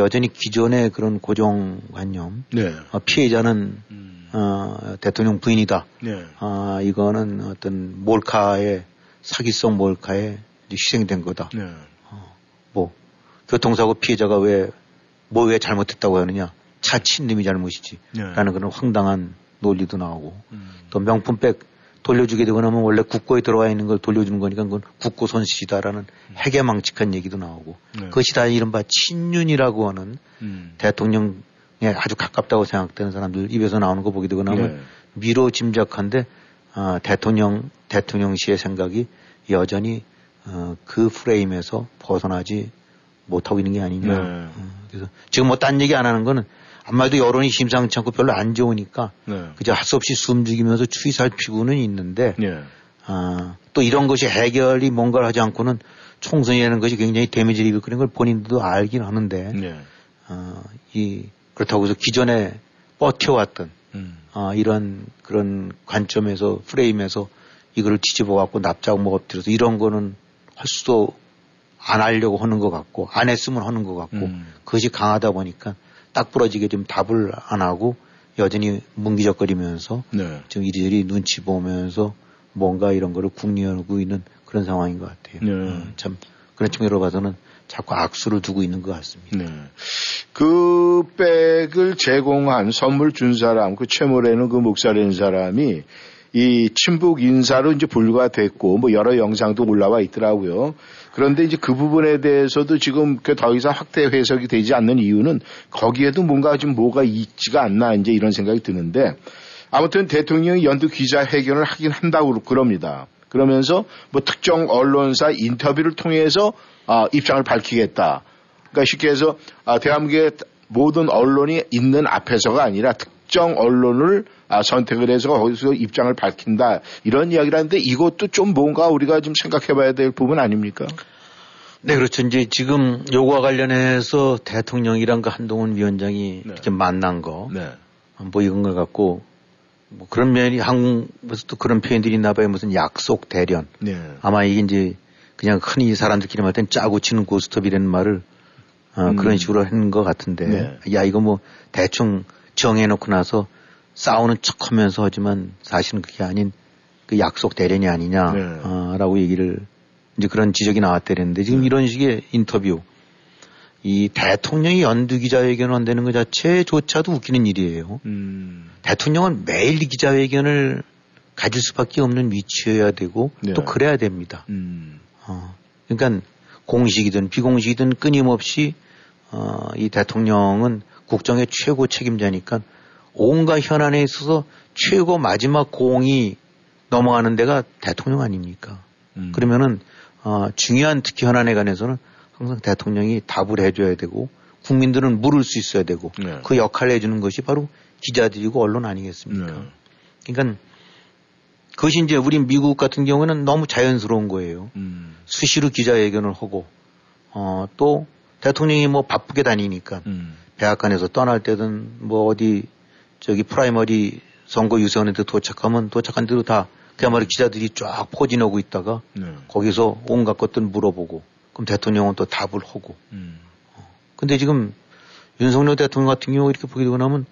Speaker 5: 여전히 기존의 그런 고정관념, 네. 어, 피해자는 음. 어, 대통령 부인이다. 네. 어, 이거는 어떤 몰카의 사기성 몰카에 희생된 거다. 교통사고 피해자가 왜 뭐 왜 잘못했다고 하느냐? 차친 놈이 잘못이지. 네. 라는 그런 황당한 논리도 나오고 음. 또 명품백 돌려주게 되고 나면 원래 국고에 들어와 있는 걸 돌려주는 거니까 그건 국고 손실이다라는 음. 해괴망측한 얘기도 나오고 네. 그것이 다 이른바 친윤이라고 하는 음. 대통령에 아주 가깝다고 생각되는 사람들 입에서 나오는 거 보게 되고 나면 네. 미로 짐작한데 어, 대통령 대통령시의 생각이 여전히 어, 그 프레임에서 벗어나지 못하고 있는 게 아니냐. 네. 어, 그래서 지금 뭐 딴 얘기 안 하는 거는 아마도 여론이 심상치 않고 별로 안 좋으니까 네. 그저 할 수 없이 숨죽이면서 추위 살피고는 있는데 네. 아, 또 이런 것이 해결이 뭔가를 하지 않고는 총선이라는 것이 굉장히 데미지를 입을 그런 걸 본인들도 알긴 하는데 네. 아, 이 그렇다고 해서 기존에 버텨왔던 음. 아, 이런 그런 관점에서 프레임에서 이거를 뒤집어 갖고 납작 뭐 엎드려서 이런 거는 할 수도 안 하려고 하는 것 같고 안 했으면 하는 것 같고 음. 그것이 강하다 보니까 딱 부러지게 좀 답을 안 하고 여전히 뭉기적거리면서 네. 지금 이리저리 눈치 보면서 뭔가 이런 거를 궁리하고 있는 그런 상황인 것 같아요. 네. 어, 참 그런 측면으로 봐서는 자꾸 악수를 두고 있는 것 같습니다. 네.
Speaker 4: 그 백을 제공한 선물 준 사람, 그 최모래는 그 목사라는 사람이 이 친북 인사로 이제 분류가 됐고 뭐 여러 영상도 올라와 있더라고요. 그런데 이제 그 부분에 대해서도 지금 그더 이상 확대 해석이 되지 않는 이유는 거기에도 뭔가 좀 뭐가 있지가 않나 이제 이런 생각이 드는데 아무튼 대통령이 연두 기자회견을 하긴 한다고 그럽니다. 그러면서 뭐 특정 언론사 인터뷰를 통해서 아, 입장을 밝히겠다. 그러니까 쉽게 해서 아, 대한민국의 모든 언론이 있는 앞에서가 아니라 특 정 언론을 아, 선택을 해서 거기서 입장을 밝힌다 이런 이야기를 하는데 이것도 좀 뭔가 우리가 좀 생각해봐야 될 부분 아닙니까?
Speaker 5: 네, 그렇죠. 이제 지금 요구와 관련해서 대통령이랑 그 한동훈 위원장이 네. 이렇게 만난 거, 네. 뭐 이건 것 같고, 뭐 그런 면이 한국에서 도 그런 표현들이 있나 봐요. 무슨 약속 대련. 네. 아마 이게 이제 그냥 흔히 사람들끼리 말할 땐 짜고 치는 고스톱이라는 말을 어, 음. 그런 식으로 하는 것 같은데, 네. 야, 이거 뭐 대충 정해놓고 나서 싸우는 척 하면서 하지만 사실은 그게 아닌 그 약속 대련이 아니냐라고 네. 어, 얘기를 이제 그런 지적이 나왔다는데 지금 네. 이런 식의 인터뷰 이 대통령이 연두 기자회견을 한다는 것 자체조차도 웃기는 일이에요.
Speaker 1: 음.
Speaker 5: 대통령은 매일 기자회견을 가질 수밖에 없는 위치여야 되고
Speaker 1: 네.
Speaker 5: 또 그래야 됩니다.
Speaker 1: 음.
Speaker 5: 어, 그러니까 공식이든 비공식이든 끊임없이 어, 이 대통령은 국정의 최고 책임자니까 온갖 현안에 있어서 최고 마지막 공이 넘어가는 데가 대통령 아닙니까?
Speaker 1: 음.
Speaker 5: 그러면은 어, 중요한 특히 현안에 관해서는 항상 대통령이 답을 해줘야 되고 국민들은 물을 수 있어야 되고
Speaker 1: 네.
Speaker 5: 그 역할을 해주는 것이 바로 기자들이고 언론 아니겠습니까?
Speaker 1: 네.
Speaker 5: 그러니까 그것이 이제 우리 미국 같은 경우는 너무 자연스러운 거예요.
Speaker 1: 음.
Speaker 5: 수시로 기자회견을 하고 어, 또 대통령이 뭐 바쁘게 다니니까
Speaker 1: 음.
Speaker 5: 백악관에서 떠날 때든 뭐 어디 저기 primary 선거 유세원한테 도착하면 도착한 대로 다 그야말로 기자들이 쫙 포진하고 있다가
Speaker 1: 네.
Speaker 5: 거기서 온갖 것들 물어보고 그럼 대통령은 또 답을 하고
Speaker 1: 음.
Speaker 5: 근데 지금 윤석열 대통령 같은 경우 이렇게 보게 되고 나면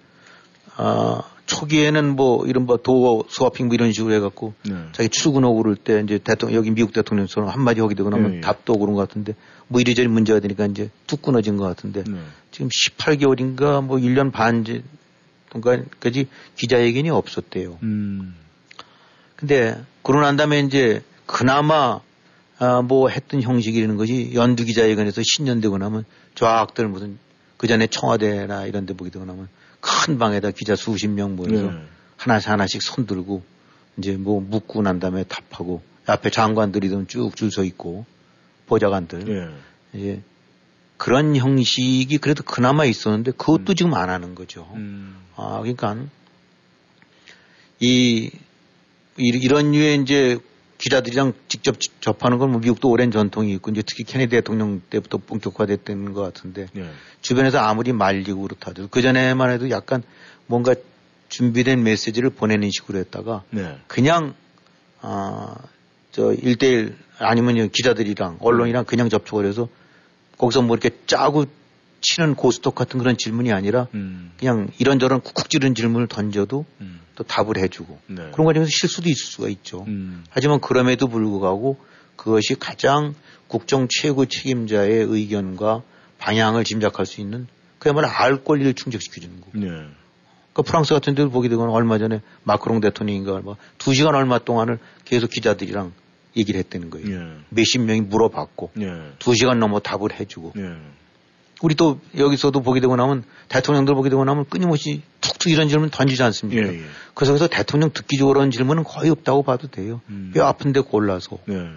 Speaker 5: 아 초기에는 뭐뭐 도어 스와핑 뭐 이런 식으로 해갖고
Speaker 1: 네.
Speaker 5: 자기 출근하고 그럴 때 이제 대통령 여기 미국 대통령처럼 한마디 하게 되고 나면
Speaker 1: 예, 예.
Speaker 5: 답도 그런 것 같은데 뭐 이리저리 문제가 되니까 이제 뚝 끊어진 것 같은데
Speaker 1: 네.
Speaker 5: 지금 18개월인가 뭐 1년 반 동안까지 기자회견이 없었대요.
Speaker 1: 음.
Speaker 5: 근데 그러고 난 다음에 이제 그나마 아, 뭐 했던 형식이라는 것이 연두 기자회견에서 신년되고 나면 쫙들 무슨 그 전에 청와대나 이런 데 보게 되고 나면 큰 방에다 기자 수십 명 모여서
Speaker 1: 네.
Speaker 5: 하나씩 하나씩 손 들고 이제 뭐 묻고 난 다음에 답하고 앞에 장관들이든 쭉 줄 서 있고 보좌관들
Speaker 1: 예.
Speaker 5: 이제 그런 형식이 그래도 그나마 있었는데 그것도 지금 안 하는 거죠.
Speaker 1: 음.
Speaker 5: 아, 그러니까 이, 이- 이런 류의 이제 기자들이랑 직접 지- 접하는 건 뭐 미국도 오랜 전통이 있고 이제 특히 케네디 대통령 때부터 본격화됐던 것 같은데
Speaker 1: 예.
Speaker 5: 주변에서 아무리 말리고 그렇다도 그 전에만 해도 약간 뭔가 준비된 메시지를 보내는 식으로 했다가
Speaker 1: 네.
Speaker 5: 그냥 아저 일대일 아니면 기자들이랑 언론이랑 그냥 접촉을 해서 거기서 뭐 이렇게 짜고 치는 고스톱 같은 그런 질문이 아니라
Speaker 1: 음.
Speaker 5: 그냥 이런저런 쿡쿡 찌른 질문을 던져도
Speaker 1: 음.
Speaker 5: 또 답을 해주고
Speaker 1: 네.
Speaker 5: 그런 과정에서 실수도 있을 수가 있죠.
Speaker 1: 음.
Speaker 5: 하지만 그럼에도 불구하고 그것이 가장 국정 최고 책임자의 의견과 방향을 짐작할 수 있는 그야말로 알 권리를 충족시켜주는 거고.
Speaker 1: 네.
Speaker 5: 그 프랑스 같은 데도 보게 되거나 얼마 전에 마크롱 대통령인가 얼마 두 시간 얼마 동안을 계속 기자들이랑 얘기를 했다는 거예요.
Speaker 1: 예.
Speaker 5: 몇십 명이 물어봤고
Speaker 1: 예.
Speaker 5: 두 시간 넘어 답을 해주고
Speaker 1: 예.
Speaker 5: 우리 또 여기서도 보게 되고 나면 대통령들 보게 되고 나면 끊임없이 툭툭 이런 질문 던지지 않습니까?
Speaker 1: 예. 예.
Speaker 5: 그래서 그래서 대통령 듣기 좋은 질문은 거의 없다고 봐도 돼요.
Speaker 1: 음.
Speaker 5: 뼈 아픈데 골라서.
Speaker 1: 네.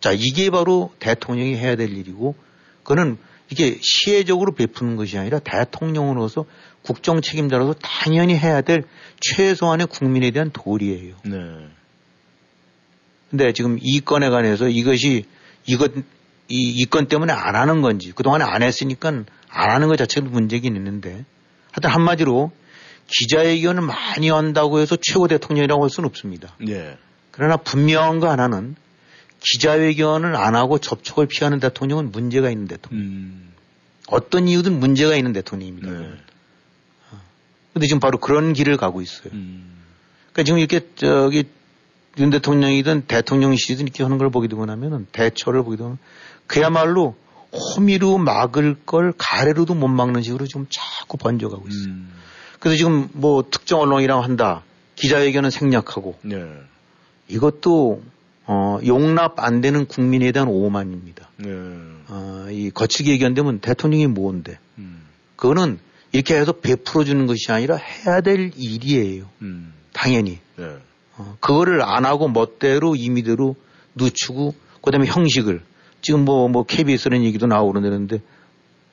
Speaker 5: 자, 이게 바로 대통령이 해야 될 일이고, 그거는 이게 시혜적으로 베푸는 것이 아니라 대통령으로서 국정 책임자로서 당연히 해야 될 최소한의 국민에 대한 도리예요.
Speaker 1: 네.
Speaker 5: 근데 지금 이 건에 관해서 이것이 이것 이, 이 건 때문에 안 하는 건지 그동안에 안 했으니까 안 하는 것 자체도 문제긴 있는데 하여튼 한마디로 기자회견을 많이 한다고 해서 최고 대통령이라고 할 수는 없습니다.
Speaker 1: 예.
Speaker 5: 그러나 분명한 거 하나는 기자회견을 안 하고 접촉을 피하는 대통령은 문제가 있는 대통령.
Speaker 1: 음.
Speaker 5: 어떤 이유든 문제가 있는 대통령입니다.
Speaker 1: 네.
Speaker 5: 근데 지금 바로 그런 길을 가고 있어요.
Speaker 1: 음.
Speaker 5: 그러니까 지금 이렇게 저기 윤 대통령이든 대통령실이든 이렇게 하는 걸 보게 되고 나면은 대처를 보게 되면 그야말로 호미로 막을 걸 가래로도 못 막는 식으로 지금 자꾸 번져가고 있어요.
Speaker 1: 음.
Speaker 5: 그래서 지금 뭐 특정 언론이랑 한다. 기자회견은 생략하고
Speaker 1: 네.
Speaker 5: 이것도 어, 용납 안 되는 국민에 대한 오만입니다.
Speaker 1: 네.
Speaker 5: 어, 이 거칠게 얘기한다면 대통령이 뭔데?
Speaker 1: 음.
Speaker 5: 그거는 이렇게 해서 베풀어 주는 것이 아니라 해야 될 일이에요.
Speaker 1: 음.
Speaker 5: 당연히.
Speaker 1: 네.
Speaker 5: 어, 그거를 안 하고 멋대로 임의대로 늦추고 그다음에 형식을 지금 뭐 뭐 KBS라는 얘기도 나오고 그러는데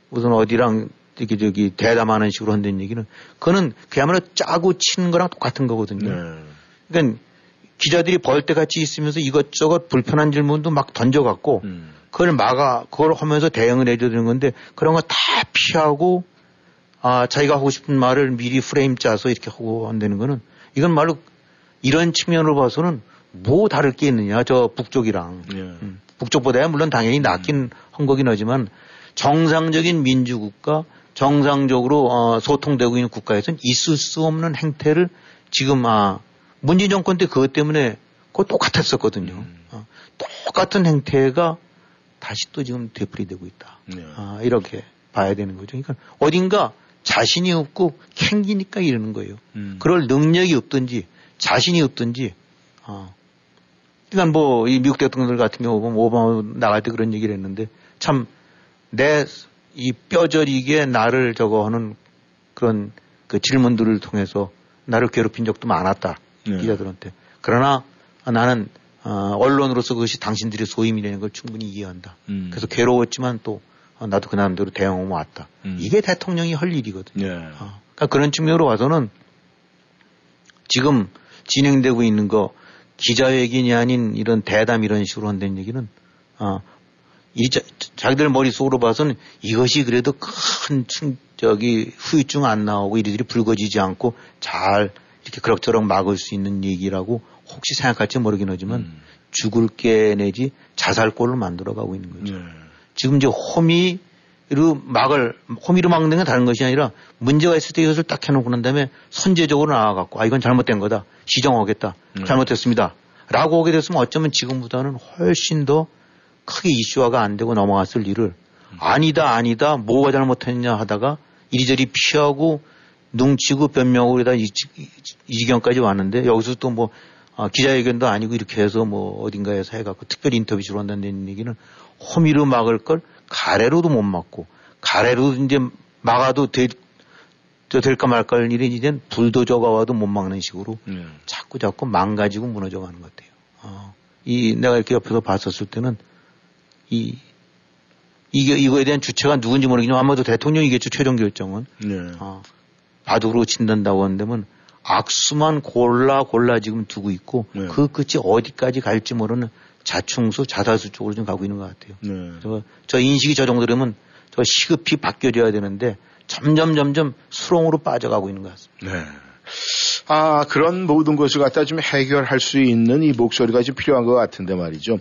Speaker 5: 무슨 어디랑 이렇게 저기 대담하는 식으로 한다는 얘기는 그거는 그야말로 짜고 치는 거랑 똑같은 거거든요.
Speaker 1: 네.
Speaker 5: 그러니까 기자들이 벌떼 같이 있으면서 이것저것 불편한 질문도 막 던져갖고
Speaker 1: 음.
Speaker 5: 그걸 막아 그걸 하면서 대응을 해줘야 되는 건데 그런 거 다 피하고 아 자기가 하고 싶은 말을 미리 프레임 짜서 이렇게 하고 한다는 거는 이건 말로 이런 측면으로 봐서는 뭐 다를 게 있느냐 저 북쪽이랑
Speaker 1: 예.
Speaker 5: 음, 북쪽보다야 물론 당연히 낫긴 한 거긴 하지만 정상적인 민주국가 정상적으로 어, 소통되고 있는 국가에서는 있을 수 없는 행태를 지금 아 문재인 정권 때 그것 때문에 그거 똑같았었거든요.
Speaker 1: 음.
Speaker 5: 어, 똑같은 행태가 다시 또 지금 되풀이되고 있다.
Speaker 1: 네.
Speaker 5: 아, 이렇게 봐야 되는 거죠. 그러니까 어딘가 자신이 없고 캥기니까 이러는 거예요. 음. 그럴 능력이 없든지 자신이 없든지 어. 그러니까 뭐 이 미국 대통령들 같은 경우 보면 오바마 나갈 때 그런 얘기를 했는데 참 내 이 뼈저리게 나를 저거 하는 그런 그 질문들을 통해서 나를 괴롭힌 적도 많았다. 네. 기자들한테. 그러나 나는 어, 언론으로서 그것이 당신들의 소임이라는 걸 충분히 이해한다. 음. 그래서 괴로웠지만 또 어, 나도 그 나름대로 대응하고 왔다. 음. 이게 대통령이 할 일이거든요. 예. 어, 그러니까 그런 측면으로 봐서는 지금 진행되고 있는 거 기자회견이 아닌 이런 대담 이런 식으로 한다는 얘기는 어, 이 자, 자기들 머릿속으로 봐서는 이것이 그래도 큰 충, 저기 후유증 안 나오고 이리들이 불거지지 않고 잘 이렇게 그럭저럭 막을 수 있는 얘기라고 혹시 생각할지 모르긴 하지만 음. 죽을 게 내지 자살골을 만들어 가고 있는 거죠. 네. 지금 이제 호 미로 막을 호미로 막는 건 다른 것이 아니라 문제가 있을 때 이것을 딱 해놓고 난 다음에 선제적으로 나와갖고 아 이건 잘못된 거다 시정하겠다 네. 잘못됐습니다. 라고 오게 됐으면 어쩌면 지금보다는 훨씬 더 크게 이슈화가 안 되고 넘어갔을 일을 음. 아니다 아니다 뭐가 잘못했냐 하다가 이리저리 피하고 눈치고 변명하고 그러다 이, 이, 이 지경까지 왔는데 여기서 또뭐 아, 기자회견도 아니고 이렇게 해서 뭐 어딘가에서 해갖고 특별히 인터뷰를 한다는 얘기는 호미로 막을 걸 가래로도 못 막고 가래로 이제 막아도 될, 저 될까 말까 할 일이 이제 불도저가 와도 못 막는 식으로 네. 자꾸 자꾸 망가지고 무너져 가는 것 같아요. 어, 이 내가 이렇게 옆에서 봤었을 때는 이 이게 이거에 대한 주체가 누군지 모르겠지만 아마도 대통령이겠죠 최종 결정은. 네. 어, 바둑으로 친단다고 하는데면 악수만 골라 골라 지금 두고 있고 네. 그 끝이 어디까지 갈지 모르는 자충수 자살수 쪽으로 좀 가고 있는 것 같아요. 네. 저, 저 인식이 저 정도라면 저 시급히 바뀌어져야 되는데 점점 점점 수렁으로 빠져가고 있는 것 같습니다. 네.
Speaker 4: 아, 그런 모든 것을 갖다 좀 해결할 수 있는 이 목소리가 좀 필요한 것 같은데 말이죠.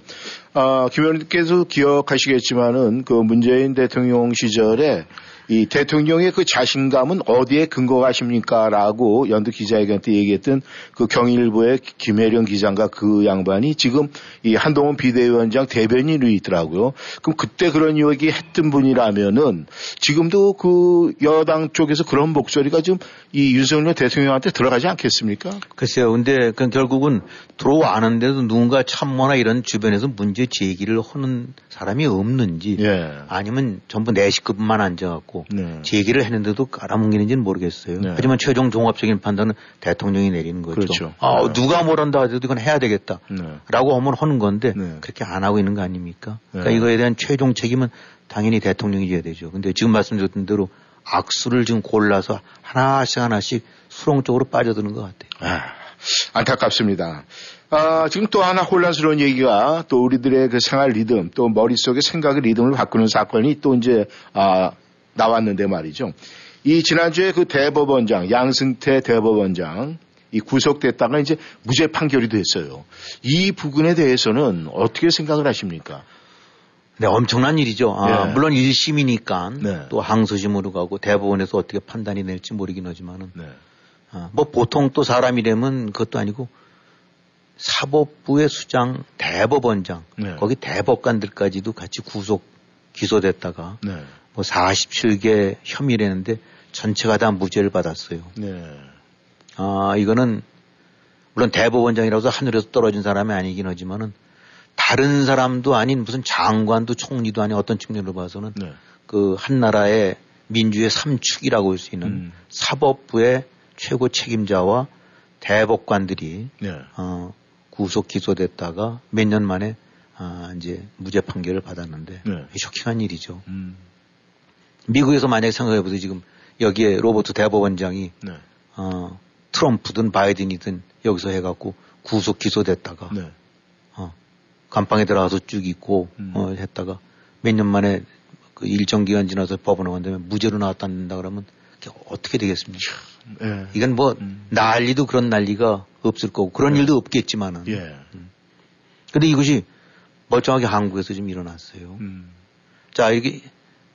Speaker 4: 아, 김 의원님께서 기억하시겠지만은 그 문재인 대통령 시절에 이 대통령의 그 자신감은 어디에 근거하십니까? 라고 연두 기자회견 때 얘기했던 그 경일부의 김혜령 기자인가 그 양반이 지금 이 한동훈 비대위원장 대변인으로 있더라고요. 그럼 그때 그런 이야기 했던 분이라면은 지금도 그 여당 쪽에서 그런 목소리가 좀 이 윤석열 대통령한테 들어가지 않겠습니까?
Speaker 5: 글쎄요. 근데 그 결국은 들어와는데도 누군가 참모나 이런 주변에서 문제 제기를 하는 사람이 없는지 예. 아니면 전부 내 식구만 앉아갖고 있고 네. 제기를 했는데도 깔아뭉개는지는 모르겠어요. 네. 하지만 최종 종합적인 판단은 대통령이 내리는 거죠. 그렇죠. 아, 네. 누가 뭐란다 하더라도 이건 해야 되겠다. 네. 라고 하면 하는 건데 네. 그렇게 안 하고 있는 거 아닙니까? 그러니까 네. 이거에 대한 최종 책임은 당연히 대통령이 져야 되죠. 근데 지금 말씀드렸던 대로 악수를 지금 골라서 하나씩 하나씩 수렁 쪽으로 빠져드는 것 같아요. 아,
Speaker 4: 안타깝습니다. 아, 지금 또 하나 혼란스러운 얘기가 또 우리들의 그 생활 리듬, 또 머릿속의 생각의 리듬을 바꾸는 사건이 또 이제, 아, 나왔는데 말이죠. 이 지난주에 그 대법원장, 양승태 대법원장, 이 구속됐다가 이제 무죄 판결이 됐어요. 이 부분에 대해서는 어떻게 생각을 하십니까?
Speaker 5: 네, 엄청난 일이죠. 아, 네. 물론 1심이니까 네. 또 항소심으로 가고 대법원에서 어떻게 판단이 될지 모르긴 하지만은 네. 아, 뭐 보통 또 사람이라면 그것도 아니고 사법부의 수장, 대법원장, 네. 거기 대법관들까지도 같이 구속 기소됐다가 네. 뭐 47개 혐의라는데 전체가 다 무죄를 받았어요. 네. 아, 이거는 물론 대법원장이라서 하늘에서 떨어진 사람이 아니긴 하지만은 다른 사람도 아닌 무슨 장관도 총리도 아닌 어떤 측면으로 봐서는 네. 그한 나라의 민주의 삼축이라고 할 수 있는 음. 사법부의 최고 책임자와 대법관들이 네. 어, 구속 기소됐다가 몇 년 만에 아, 이제 무죄 판결을 받았는데 네. 쇼킹한 일이죠. 음. 미국에서 만약에 생각해보세요. 지금 여기에 로버트 대법원장이 네. 어, 트럼프든 바이든이든 여기서 해갖고 구속 기소됐다가 네. 어, 감방에 들어가서 쭉 있고 음. 어, 했다가 몇 년 만에 그 일정 기간 지나서 법원에 간다면 무죄로 나왔다는다 그러면 어떻게 되겠습니까? 예. 이건 뭐 음. 난리도 그런 난리가 없을 거고 그런 예. 일도 없겠지만은. 예. 음. 근데 이것이 멀쩡하게 한국에서 지금 일어났어요. 음. 자, 이게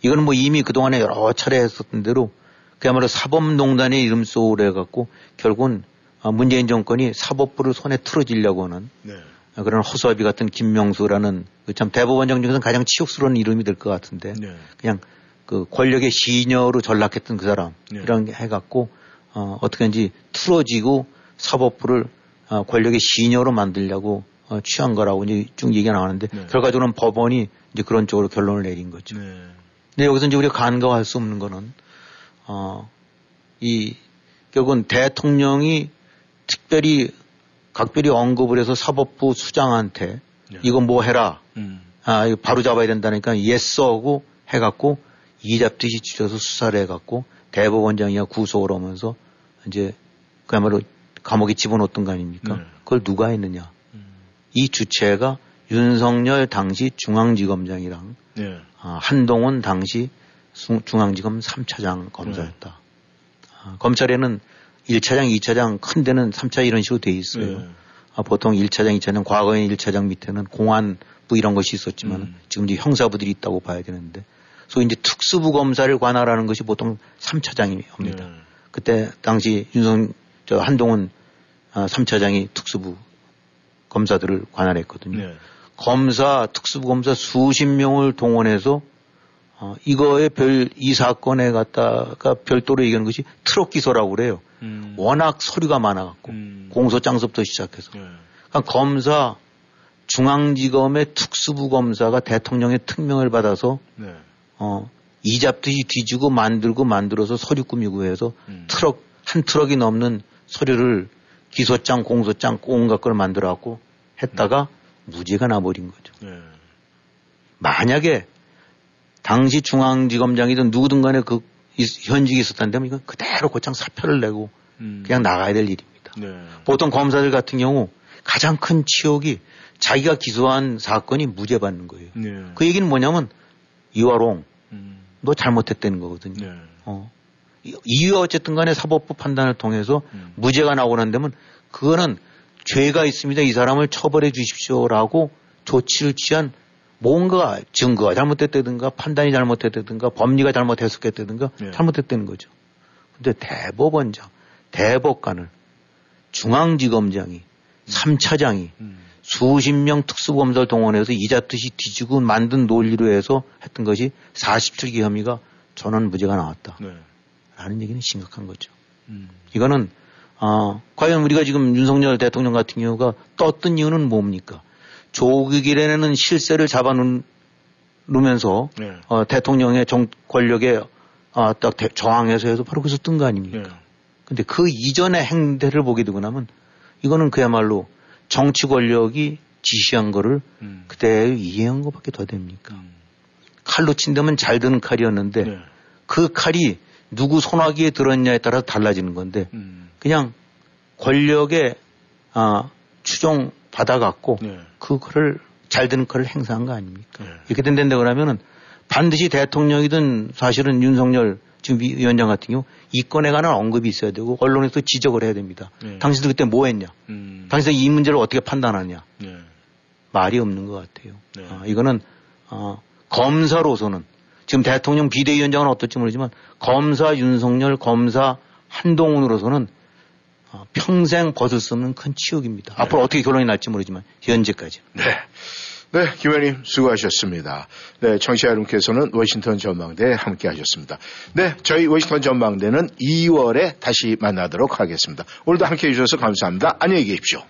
Speaker 5: 이거는 뭐 이미 그동안에 여러 차례 했었던 대로 그야말로 사법농단의 이름 속으로 해갖고 결국은 아, 문재인 정권이 사법부를 손에 틀어지려고 하는 네. 그런 허수아비 같은 김명수라는 그참 대법원장 중에서는 가장 치욕스러운 이름이 될 것 같은데 네. 그냥 그 권력의 시녀로 전락했던 그 사람
Speaker 4: 네.
Speaker 5: 이런 게 해갖고 어, 어떻게든지 틀어지고 사법부를 어, 권력의 시녀로 만들려고 어, 취한 거라고 이제 쭉 얘기가 나오는데
Speaker 4: 네.
Speaker 5: 결과적으로는 법원이 이제 그런 쪽으로 결론을 내린 거죠.
Speaker 4: 네.
Speaker 5: 근데 여기서 이제 우리가 간과할 수 없는 거는 어, 이 결국은 대통령이 특별히 각별히 언급을 해서 사법부 수장한테
Speaker 4: 네.
Speaker 5: 이거 뭐 해라.
Speaker 4: 음.
Speaker 5: 아, 이거 바로 잡아야 된다니까 예스하고 해갖고 이잡듯이 쥐어서 수사를 해갖고 대법원장이야 구속을 하면서 이제 그야말로 감옥에 집어넣었던 거 아닙니까?
Speaker 4: 네.
Speaker 5: 그걸 누가 했느냐?
Speaker 4: 음.
Speaker 5: 이 주체가 윤석열 당시 중앙지검장이랑
Speaker 4: 네.
Speaker 5: 아, 한동훈 당시 수- 중앙지검 3차장 검사였다. 아, 검찰에는 1차장, 2차장 큰 데는 3차 이런 식으로 돼 있어요.
Speaker 4: 네.
Speaker 5: 아, 보통 1차장, 2차장, 과거에 1차장 밑에는 공안부 이런 것이 있었지만
Speaker 4: 음.
Speaker 5: 지금 이제 형사부들이 있다고 봐야 되는데 소위 이제 특수부 검사를 관할하는 것이 보통 3차장입니다.
Speaker 4: 네.
Speaker 5: 그때 당시 윤석, 저 한동훈 아, 3차장이 특수부 검사들을 관할했거든요.
Speaker 4: 네.
Speaker 5: 검사, 특수부 검사 수십 명을 동원해서 어, 이거에 별, 이 사건에 갖다가 별도로 얘기하는 것이 트럭 기소라고 그래요.
Speaker 4: 음.
Speaker 5: 워낙 서류가 많아갖고
Speaker 4: 음.
Speaker 5: 공소장서부터 시작해서.
Speaker 4: 네.
Speaker 5: 그러니까 검사, 중앙지검의 특수부 검사가 대통령의 특명을 받아서
Speaker 4: 네.
Speaker 5: 어, 이잡듯이 뒤지고 만들고 만들어서 서류 꾸미고 해서
Speaker 4: 음.
Speaker 5: 트럭, 한 트럭이 넘는 서류를 기소장, 공소장, 온갖 걸 만들어갖고 했다가 무죄가 나버린 거죠.
Speaker 4: 네.
Speaker 5: 만약에 당시 중앙지검장이든 누구든 간에 그 이- 현직이 있었다면 이건 그대로 곧장 사표를 내고
Speaker 4: 음.
Speaker 5: 그냥 나가야 될 일입니다.
Speaker 4: 네.
Speaker 5: 보통 검사들 같은 경우 가장 큰 치욕이 자기가 기소한 사건이 무죄 받는 거예요.
Speaker 4: 네.
Speaker 5: 그 얘기는 뭐냐면 이화롱
Speaker 4: 음.
Speaker 5: 너 잘못했다는 거거든요.
Speaker 4: 네.
Speaker 5: 어. 이- 이유가 어쨌든 간에 사법부 판단을 통해서
Speaker 4: 음.
Speaker 5: 무죄가 나오는 데면 그거는 죄가 있습니다. 이 사람을 처벌해 주십시오라고 조치를 취한 뭔가 증거가 잘못됐다든가 판단이 잘못됐다든가 법리가 잘못 해석했다든가
Speaker 4: 네.
Speaker 5: 잘못됐다는 거죠. 근데 대법원장, 대법관을 중앙지검장이, 삼차장이
Speaker 4: 음.
Speaker 5: 수십 명 특수검사를 동원해서 이자듯이 뒤지고 만든 논리로 해서 했던 것이 47기 혐의가 전원 무죄가 나왔다.
Speaker 4: 네.
Speaker 5: 라는 얘기는 심각한 거죠.
Speaker 4: 음.
Speaker 5: 이거는 어, 과연 우리가 지금 윤석열 대통령 같은 경우가 떴던 이유는 뭡니까? 조국이라는 실세를 잡아놓으면서
Speaker 4: 네.
Speaker 5: 어, 대통령의 정, 권력에 어, 딱 대- 저항해서 해서 바로 그래서 뜬 거 아닙니까?
Speaker 4: 네.
Speaker 5: 근데 그 이전의 행태를 보게 되고 나면 이거는 그야말로 정치 권력이 지시한 거를
Speaker 4: 음.
Speaker 5: 그대로 이해한 것밖에 더 됩니까?
Speaker 4: 음.
Speaker 5: 칼로 친다면 잘 드는 칼이었는데
Speaker 4: 네.
Speaker 5: 그 칼이 누구 손아귀에 들었냐에 따라서 달라지는 건데
Speaker 4: 음.
Speaker 5: 그냥 권력에 아, 추종 받아갖고
Speaker 4: 네.
Speaker 5: 그거를 잘 드는 칼을 행사한 거 아닙니까?
Speaker 4: 네.
Speaker 5: 이렇게 된다 그러면은 반드시 대통령이든 사실은 윤석열 지금 위- 위원장 같은 경우 이 건에 관한 언급이 있어야 되고 언론에서 지적을 해야 됩니다.
Speaker 4: 네.
Speaker 5: 당신들 그때 뭐 했냐?
Speaker 4: 음.
Speaker 5: 당신들 이 문제를 어떻게 판단하냐?
Speaker 4: 네.
Speaker 5: 말이 없는 것 같아요.
Speaker 4: 네.
Speaker 5: 아, 이거는 어, 검사로서는 지금 대통령 비대위원장은 어떨지 모르지만 검사 윤석열 검사 한동훈으로서는 어, 평생 벗을 수 없는 큰 치욕입니다. 앞으로 어떻게 결론이 날지 모르지만 현재까지.
Speaker 4: 네. 네, 김 의원님 수고하셨습니다. 네, 청취자 여러분께서는 워싱턴 전망대에 함께 하셨습니다. 네, 저희 워싱턴 전망대는 2월에 다시 만나도록 하겠습니다. 오늘도 함께 해주셔서 감사합니다. 안녕히 계십시오.